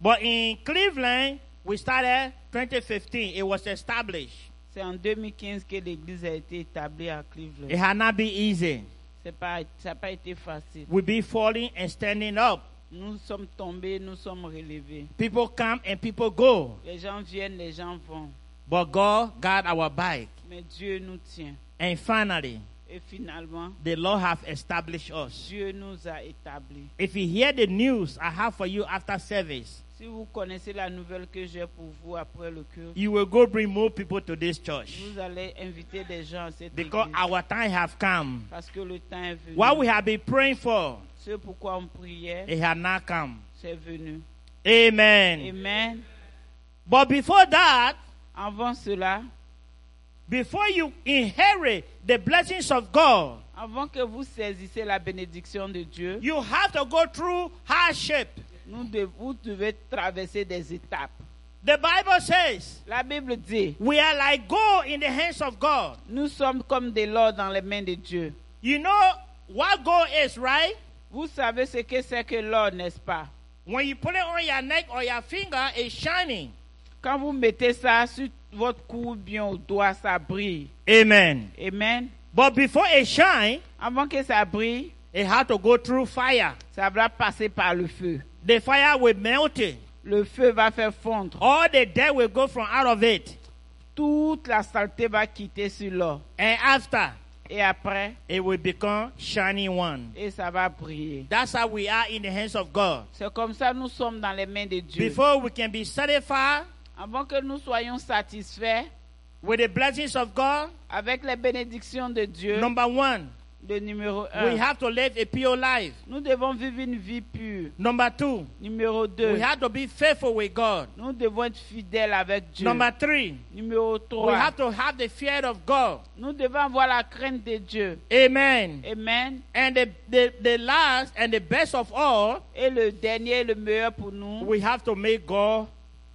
But in Cleveland, we started 2015. It was established. C'est en 2015 que l'église a été établie à Cleveland. It had not been easy. C'est pas, ça n'a pas été facile. We be falling and standing up. Nous sommes tombés, nous sommes relevés. People come and people go. Les gens viennent, les gens vont. But God got our back. Mais Dieu nous tient. And finally, Et finalement, the Lord have established us. Dieu nous a établis. If you hear the news I have for you after service, Si vous connaissez la nouvelle que j'ai pour vous après le culte, you will go bring more people to this church. vous allez inviter des gens à cette Because église. our time have come. Parce que le temps est venu. What we have been praying for, Ce pourquoi on priait, it had not come. c'est venu. Amen. Amen. But before that, Avant cela, before you inherit the blessings of God, avant que vous saisissez la bénédiction de Dieu, you have to go through hardship. Nous dev- vous devez traverser des étapes. The Bible says La Bible dit, we are like gold in the hands of God. nous sommes comme des l'or dans les mains de Dieu. You know what gold is, right? Vous savez ce que c'est que l'or, n'est-ce pas? When you put it on your neck or your finger, it's shining. Quand vous mettez ça sur votre cou ou bien au doigt, ça brille. Amen. Amen. But before it shine, Avant que ça brille, it had to go through fire. ça va passer par le feu. The fire will melt. Le feu va faire fondre. All the dirt will go from out of it. Toute la saleté va quitter sur l'or. And after, Et après, it will become shining one. et ça va briller. That's how we are in the hands of God. C'est comme ça nous sommes dans les mains de Dieu. Before we can be satisfied Avant que nous soyons satisfaits with the blessings of God, avec les bénédictions de Dieu, number one, le numéro we have to live a pure life. nous devons vivre une vie pure. Number two, Numéro deux, we have to be faithful with God. nous devons être fidèles avec Dieu. Number three, Numéro we have to have the fear of God. nous devons avoir la crainte de Dieu. Amen. Amen. And the, the, the last and the best of all, Et le dernier, le meilleur pour nous, we have to make God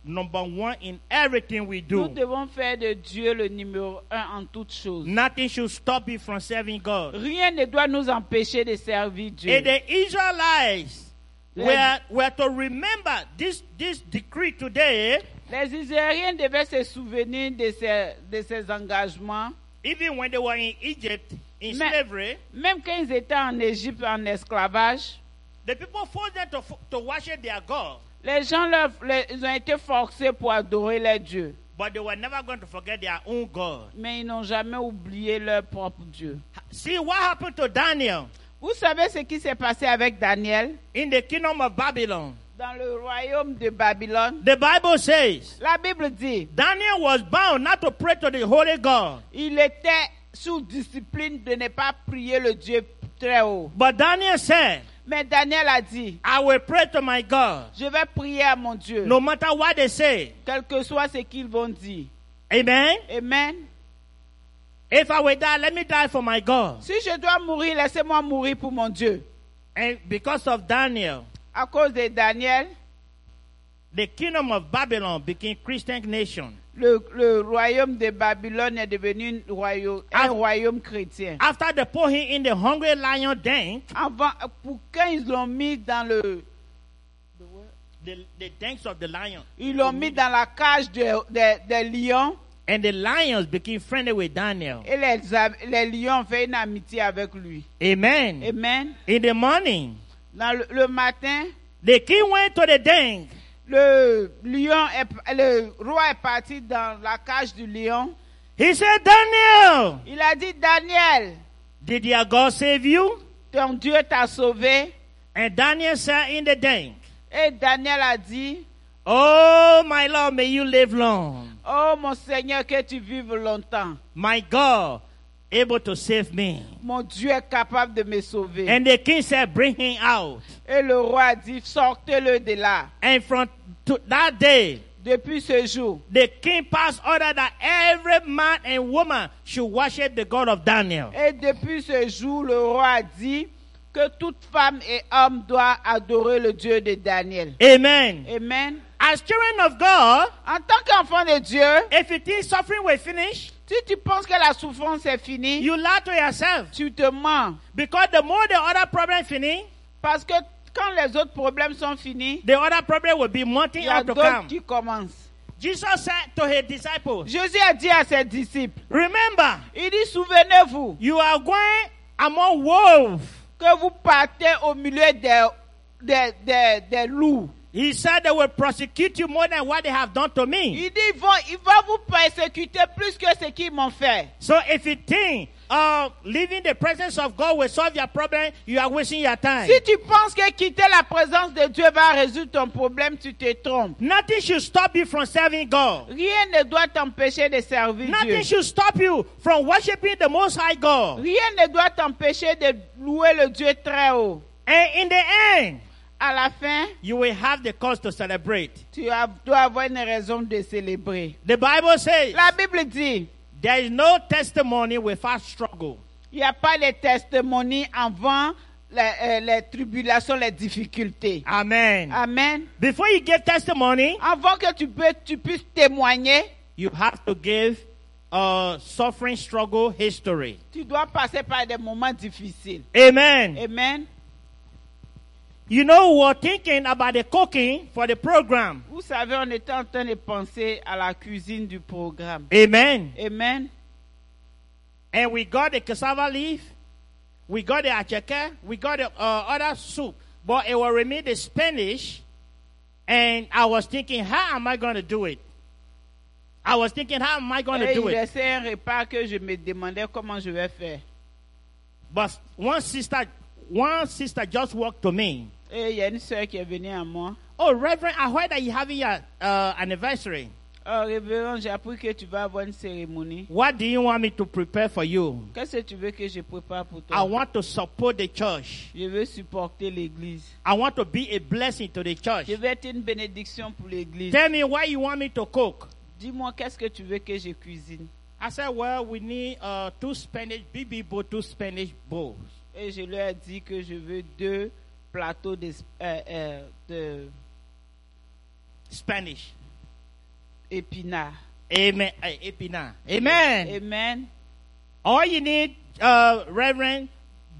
number one in everything we do. nous devons faire de Dieu le numéro un en toutes choses. Nothing should stop you from serving God. Rien ne doit nous empêcher de servir Dieu. And the Israelites were, were to remember this, this decree today, Les Israéliens devaient se souvenir de ces, de ces engagements, even when they were in Egypt in Mais- slavery. même quand ils étaient en Égypte en esclavage. The people forced them to, to worship their God, Les gens, leur- les- ils ont été forcés pour adorer les dieux, but they were never going to forget their own God. mais ils n'ont jamais oublié leur propre Dieu. See what happened to Daniel? Vous savez ce qui s'est passé avec Daniel? In the kingdom of Babylon. dans le royaume de Babylone? The Bible says La Bible dit, Daniel was bound not to pray to the holy God. il était sous discipline de ne pas prier le Dieu très haut. But Daniel said, Mais Daniel a dit, I will pray to my God, je vais prier à mon Dieu, no matter what they say. quel que soit ce qu'ils vont dire. Amen. Amen. If I will die, let me die for my God. Si je dois mourir, laissez-moi mourir pour mon Dieu. And because of Daniel, À cause de Daniel, the kingdom of Babylon became Christian nation. Le, le royaume de Babylone est devenu un royaume, un royaume chrétien. After they put him in the hungry lion den, Avant, pour quand ils l'ont mis dans le, the, the dens of the lion, ils l'ont mis dans la cage de- de- des lions, and the lions became friendly with Daniel. et les, les lions ont fait une amitié avec lui. Amen. Amen. In the morning, Dans le, le matin, the king went to the den le lion est, le roi est parti dans la cage du lion. He said, Daniel, Il a dit, Daniel, did your God save you? ton Dieu t'a sauvé. And Daniel said in the den, Et Daniel a dit, Oh, my Lord, may you live long. Oh mon Seigneur, que tu vives longtemps. My God, able to save me. Mon Dieu est capable de me sauver. And the king said, Bring him out. Et le roi a dit, sortez-le de là. And from to that day, Depuis ce jour, the king passed order that every man and woman should worship the God of Daniel. et depuis ce jour, le roi a dit que toute femme et homme doit adorer le Dieu de Daniel. Amen. Amen. As children of God, En tant qu'enfant de Dieu, if you think suffering will finish, si tu penses que la souffrance est finie, you lie to yourself. tu te mens. Because the more the other problem finish, Parce que quand les autres problèmes sont finis, the other problem will be mounting up to come. qui commencent. Jesus said to his disciples, Jésus a dit à ses disciples, Remember, il dit, souvenez-vous you are going among wolves. que vous partez au milieu des, des, des, des loups. He said they will prosecute you more than what they have done to me. Il dit, ils vont, ils vont vous persécuter plus que ce qu'ils m'ont fait. So if you think uh, leaving the presence of God will solve your problem, you are wasting your time. Si tu penses que quitter la présence de Dieu va résoudre ton problème, tu te trompes. Nothing should stop you from serving God. Rien ne doit t'empêcher de servir Dieu. Nothing should stop you from worshiping the Most High God. Rien ne doit t'empêcher de louer le Dieu très haut. And in the end, À la fin, you will have the cause to celebrate. tu dois avoir une raison de célébrer. The Bible says La Bible dit, there is no testimony without struggle. il n'y a pas de testimonies avant les, euh, les tribulations, les difficultés. Amen. Amen. Before you give testimony, Avant que tu, peux, tu puisses témoigner, you have to give a suffering struggle history. tu dois passer par des moments difficiles. Amen. Amen. You know, we're thinking about the cooking for the program. Vous savez, on était en train de penser à la cuisine du programme. Amen. Amen. And we got the cassava leaf, we got the acheke, we got the uh, other soup, but it will remain the Spanish. And I was thinking, how am I going to do it? I was thinking, how am I going to do il it? restait un repas que je me demandais comment je vais faire. But one sister, one sister just walked to me. Et il y a une soeur qui est venue à moi. Oh, Reverend, I heard that you're having your uh, anniversary. Oh, révérend, j'ai appris que tu vas avoir une cérémonie. What do you want me to prepare for you? Qu'est-ce que tu veux que je prépare pour toi? I want to support the church. Je veux supporter l'église. I want to be a blessing to the church. Je veux être une bénédiction pour l'église. Tell me why you want me to cook. Dis-moi, qu'est-ce que tu veux que je cuisine? I said, well, we need uh, two Spanish, bowl, two Spanish bowls. Et je leur ai dit que je veux deux plateaux de, euh, euh, de Spanish. épinards. Amen. Epina. Amen. Amen. All you need, uh, Reverend,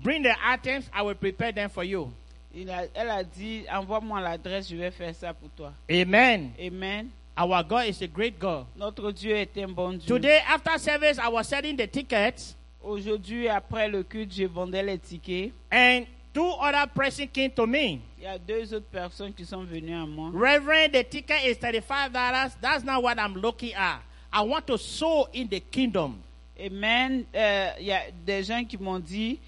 bring the items. I will prepare them for you. Il a- elle a dit, envoie-moi l'adresse, je vais faire ça pour toi. Amen. Amen. Our God is a great God. Notre Dieu est un bon Dieu. Today, after service, I was selling the tickets, Aujourd'hui, après le culte, je vendais les tickets. and two other person came to me. Il y a deux autres personnes qui sont venues à moi. Reverend, the ticket is thirty-five dollars. That's not what I'm looking at. I want to sow in the kingdom. Amen. Euh, Il y a des gens qui m'ont dit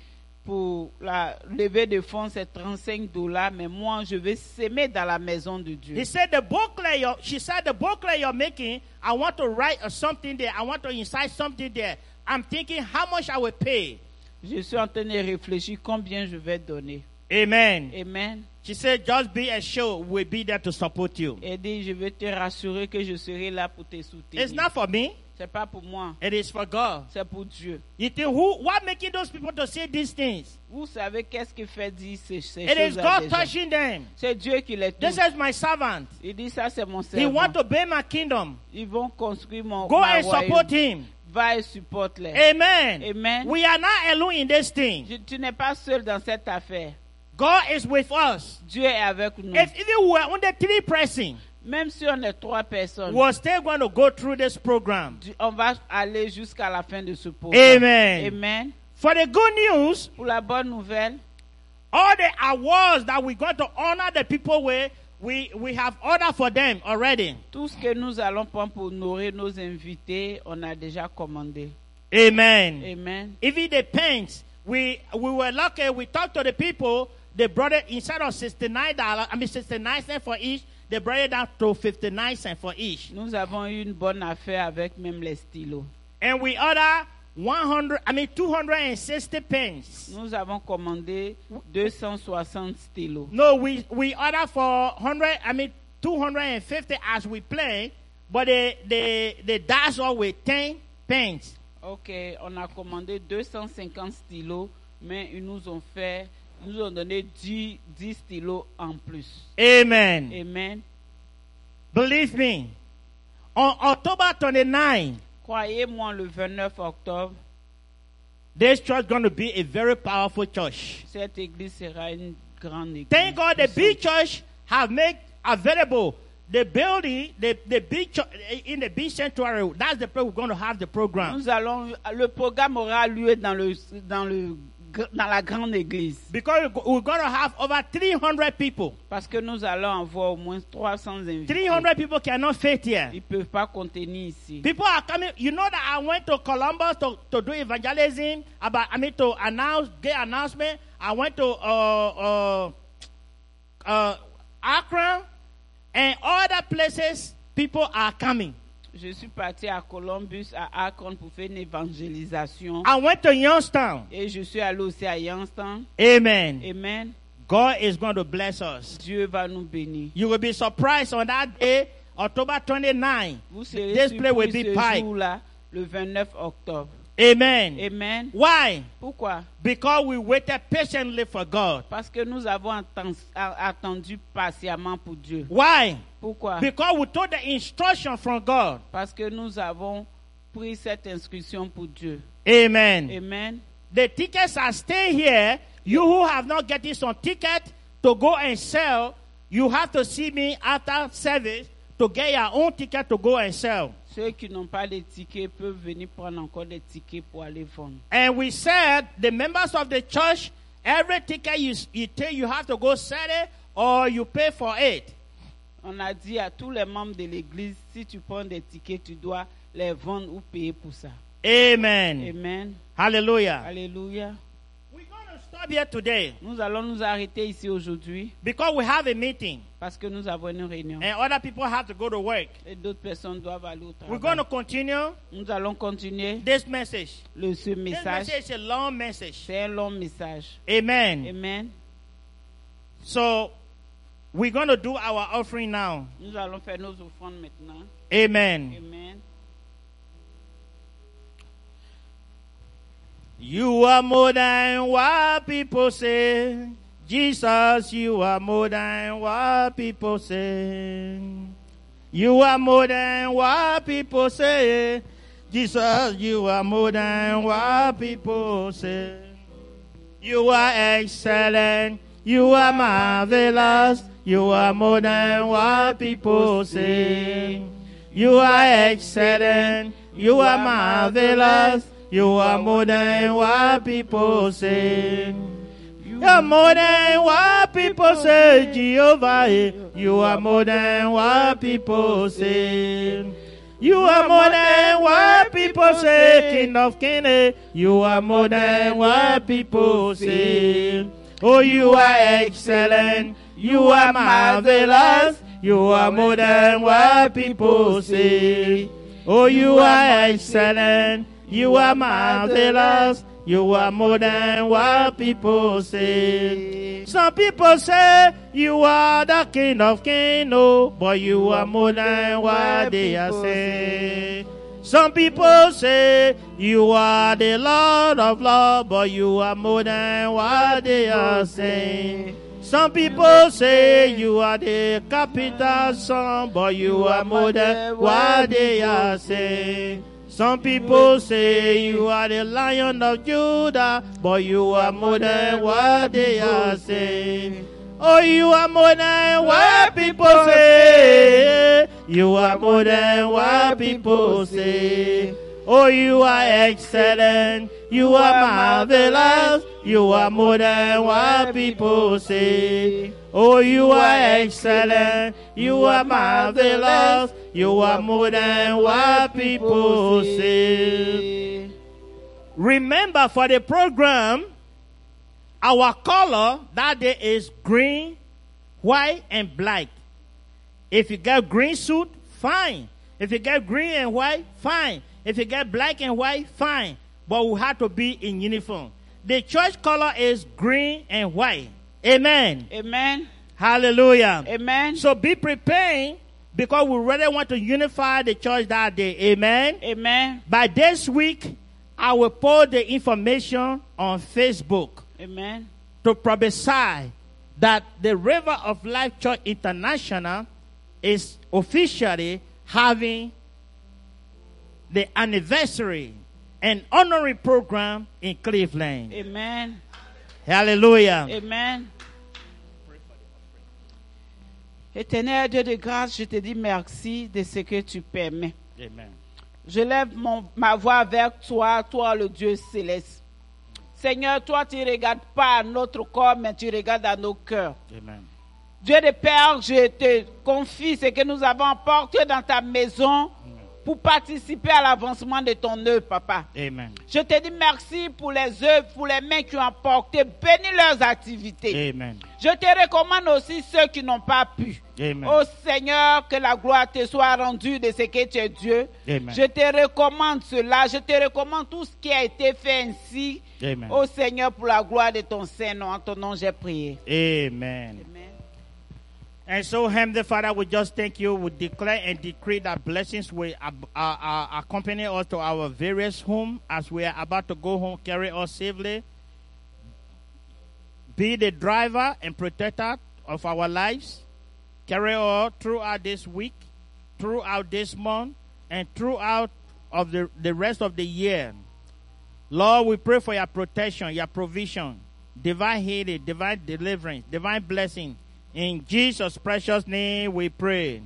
pour la levée de fonds, c'est 35 dollars, mais moi, je vais s'aimer dans la maison de Dieu. He said the booklet. You're, she said the booklet you're making. I want to write something there. I want to inside something there. I'm thinking how much I will pay. Je suis en train de réfléchir combien je vais donner. Amen. Amen. She said, just be assured we'll be there to support you. Et dit, je vais te rassurer que je serai là pour te soutenir. It's not for me. C'est pas pour moi, It is for God. c'est pour Dieu. You think who? What making those people to say these things? Vous savez qu'est-ce qui fait dire ces, ces It is choses à God touching them. C'est Dieu qui les touche. This is my servant. Il dit ça c'est mon He servant. want to build my kingdom. Ils vont construire mon Go ma and support royaume. him. Va et supporte-les. Amen. Amen. We are not alone in this thing. Je- tu n'es pas seul dans cette affaire. God is with us. Dieu est avec nous. If even we were under three person, Même si on est trois personnes, we're still going to go through this program. on va aller jusqu'à la fin de ce programme. Amen. Amen. For the good news, Pour la bonne nouvelle, all the awards that we're going to honor the people with, we, we have order for them already. tout ce que nous allons prendre pour honorer nos invités, on a déjà commandé. Amen. Amen. Even the pens, we we were lucky. We talked to the people. They brought it instead of sixty nine dollars. I mean sixty nine cents for each. They brought it down to fifty nine cents for each. Nous avons eu une bonne affaire avec même les stylos. And we order one hundred. I mean two hundred and sixty pens. Nous avons commandé 260 stylos. No, we we order for hundred. I mean 250 as we play, but they, they, they dash off with 10 pens. Ok, on a commandé 250 stylos, mais ils nous ont fait, nous ont donné 10, 10 stylos en plus. Amen. Amen. Believe me. On October 29, Croyez-moi, le 29 octobre, this church is going to be a very powerful church. cette église sera une grande église. Thank God the big church have made available the building, the, the big church in the big sanctuary. That's the place we're going to have the program. Nous allons, le programme aura lieu dans le, dans le, dans la grande église. Because we're going to have over 300 people. Parce que nous allons avoir au moins 300 invités. 300 people cannot fit here. Ils peuvent pas contenir ici. People are coming. You know that I went to Columbus to, to do evangelism about. I mean to announce, get announcement. I went to uh, uh, uh, Akron and other places. People are coming. Je suis parti à Columbus, à Akron pour faire une évangélisation. I went to Youngstown. Et je suis allé aussi à Youngstown. Amen. Amen. God is going to bless us. Dieu va nous bénir. You will be surprised on that day, October 29. Vous serez This place will be ce jour-là, le 29 octobre. Amen. Amen. Why? Pourquoi? Because we waited patiently for God. Parce que nous avons attendu patiemment pour Dieu. Why? Pourquoi? Because we took the instruction from God. Parce que nous avons pris cette inscription pour Dieu. Amen. Amen. The tickets are still here. You who have not gotten some ticket to go and sell, you have to see me after service to get your own ticket to go and sell. Ceux qui n'ont pas de tickets peuvent venir prendre encore des tickets pour aller vendre. And we said the members of the church, every ticket you, you take, you have to go sell it or you pay for it. On a dit à tous les membres de l'église, si tu prends des tickets, tu dois les vendre ou payer pour ça. Amen. Amen. Hallelujah. Alléluia. Stop here today Nous allons nous arrêter ici aujourd'hui because we have a meeting parce que nous avons une réunion. and other people have to go to work. Et d'autres personnes doivent aller au We're going to travail. continue Nous allons continuer this message. le, ce This message. message is a long message. C'est un long message. Amen. Amen. So we're going to do our offering now. Nous allons faire nos offrandes maintenant. Amen. Amen. You are more than what people say. Jesus, you are more than what people say. You are more than what people say. Jesus, you are more than what people say. You are excellent. You are marvelous. You are more than what people say. You are excellent. You are marvelous. You are more than what people say. You are more than what people say, Jehovah. eh. You are more than what people say. You are more than what people say, King of Kings. eh. You are more than what people say. Oh, you are excellent. You are marvelous. You are more than what people say. Oh, you are excellent. You are marvelous. You are more than what people say. Some people say you are the King of Kings, no, but you are more than what they are saying. Some people say you are the Lord of Lords, but you are more than what they are saying. Some people say you are the capital son, but you are more than what they are saying. Some people say you are the lion of Judah, but you are more than what they are saying. Oh, you are more than what people say. You are more than what people say. Oh, you are excellent. You are marvelous. You are more than what people say. Oh, you are excellent. You are marvelous. You are more than what people say. Remember for the program, our color that day is green, white, and black. If you get green suit, fine. If you get green and white, fine. If you get black and white, fine. But we have to be in uniform. The church color is green and white. Amen. Amen. Hallelujah. Amen. So be preparing because we really want to unify the church that day. Amen. Amen. By this week, I will post the information on Facebook Amen. to prophesy that the River of Life Church International is officially having the anniversary and honorary program in Cleveland. Amen. Hallelujah. Amen. Éternel Dieu de grâce, je te dis merci de ce que tu permets. Amen. Je lève mon- ma voix vers toi, toi le Dieu céleste. Seigneur, toi tu ne regardes pas à notre corps, mais tu regardes à nos cœurs. Amen. Dieu de Père, je te confie ce que nous avons apporté dans ta maison pour participer à l'avancement de ton œuvre, Papa. Amen. Je te dis merci pour les œuvres, pour les mains qui ont apporté. Bénis leurs activités. Amen. Je te recommande aussi ceux qui n'ont pas pu. Amen. Ô Seigneur, que la gloire te soit rendue de ce que tu es Dieu. Amen. Je te recommande cela. Je te recommande tout ce qui a été fait ainsi. Amen. Ô Seigneur, pour la gloire de ton Saint-Nom. En ton nom, j'ai prié. Amen. And so, Heavenly Father, we just thank you. We declare and decree that blessings will uh, uh, accompany us to our various home as we are about to go home, carry us safely. Be the driver and protector of our lives. Carry us throughout this week, throughout this month, and throughout of the, the rest of the year. Lord, we pray for your protection, your provision, divine healing, divine deliverance, divine blessing. In Jesus' precious name we pray.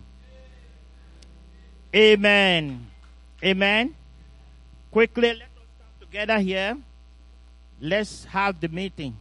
Amen. Amen. Quickly, let us come together here. Let's have the meeting.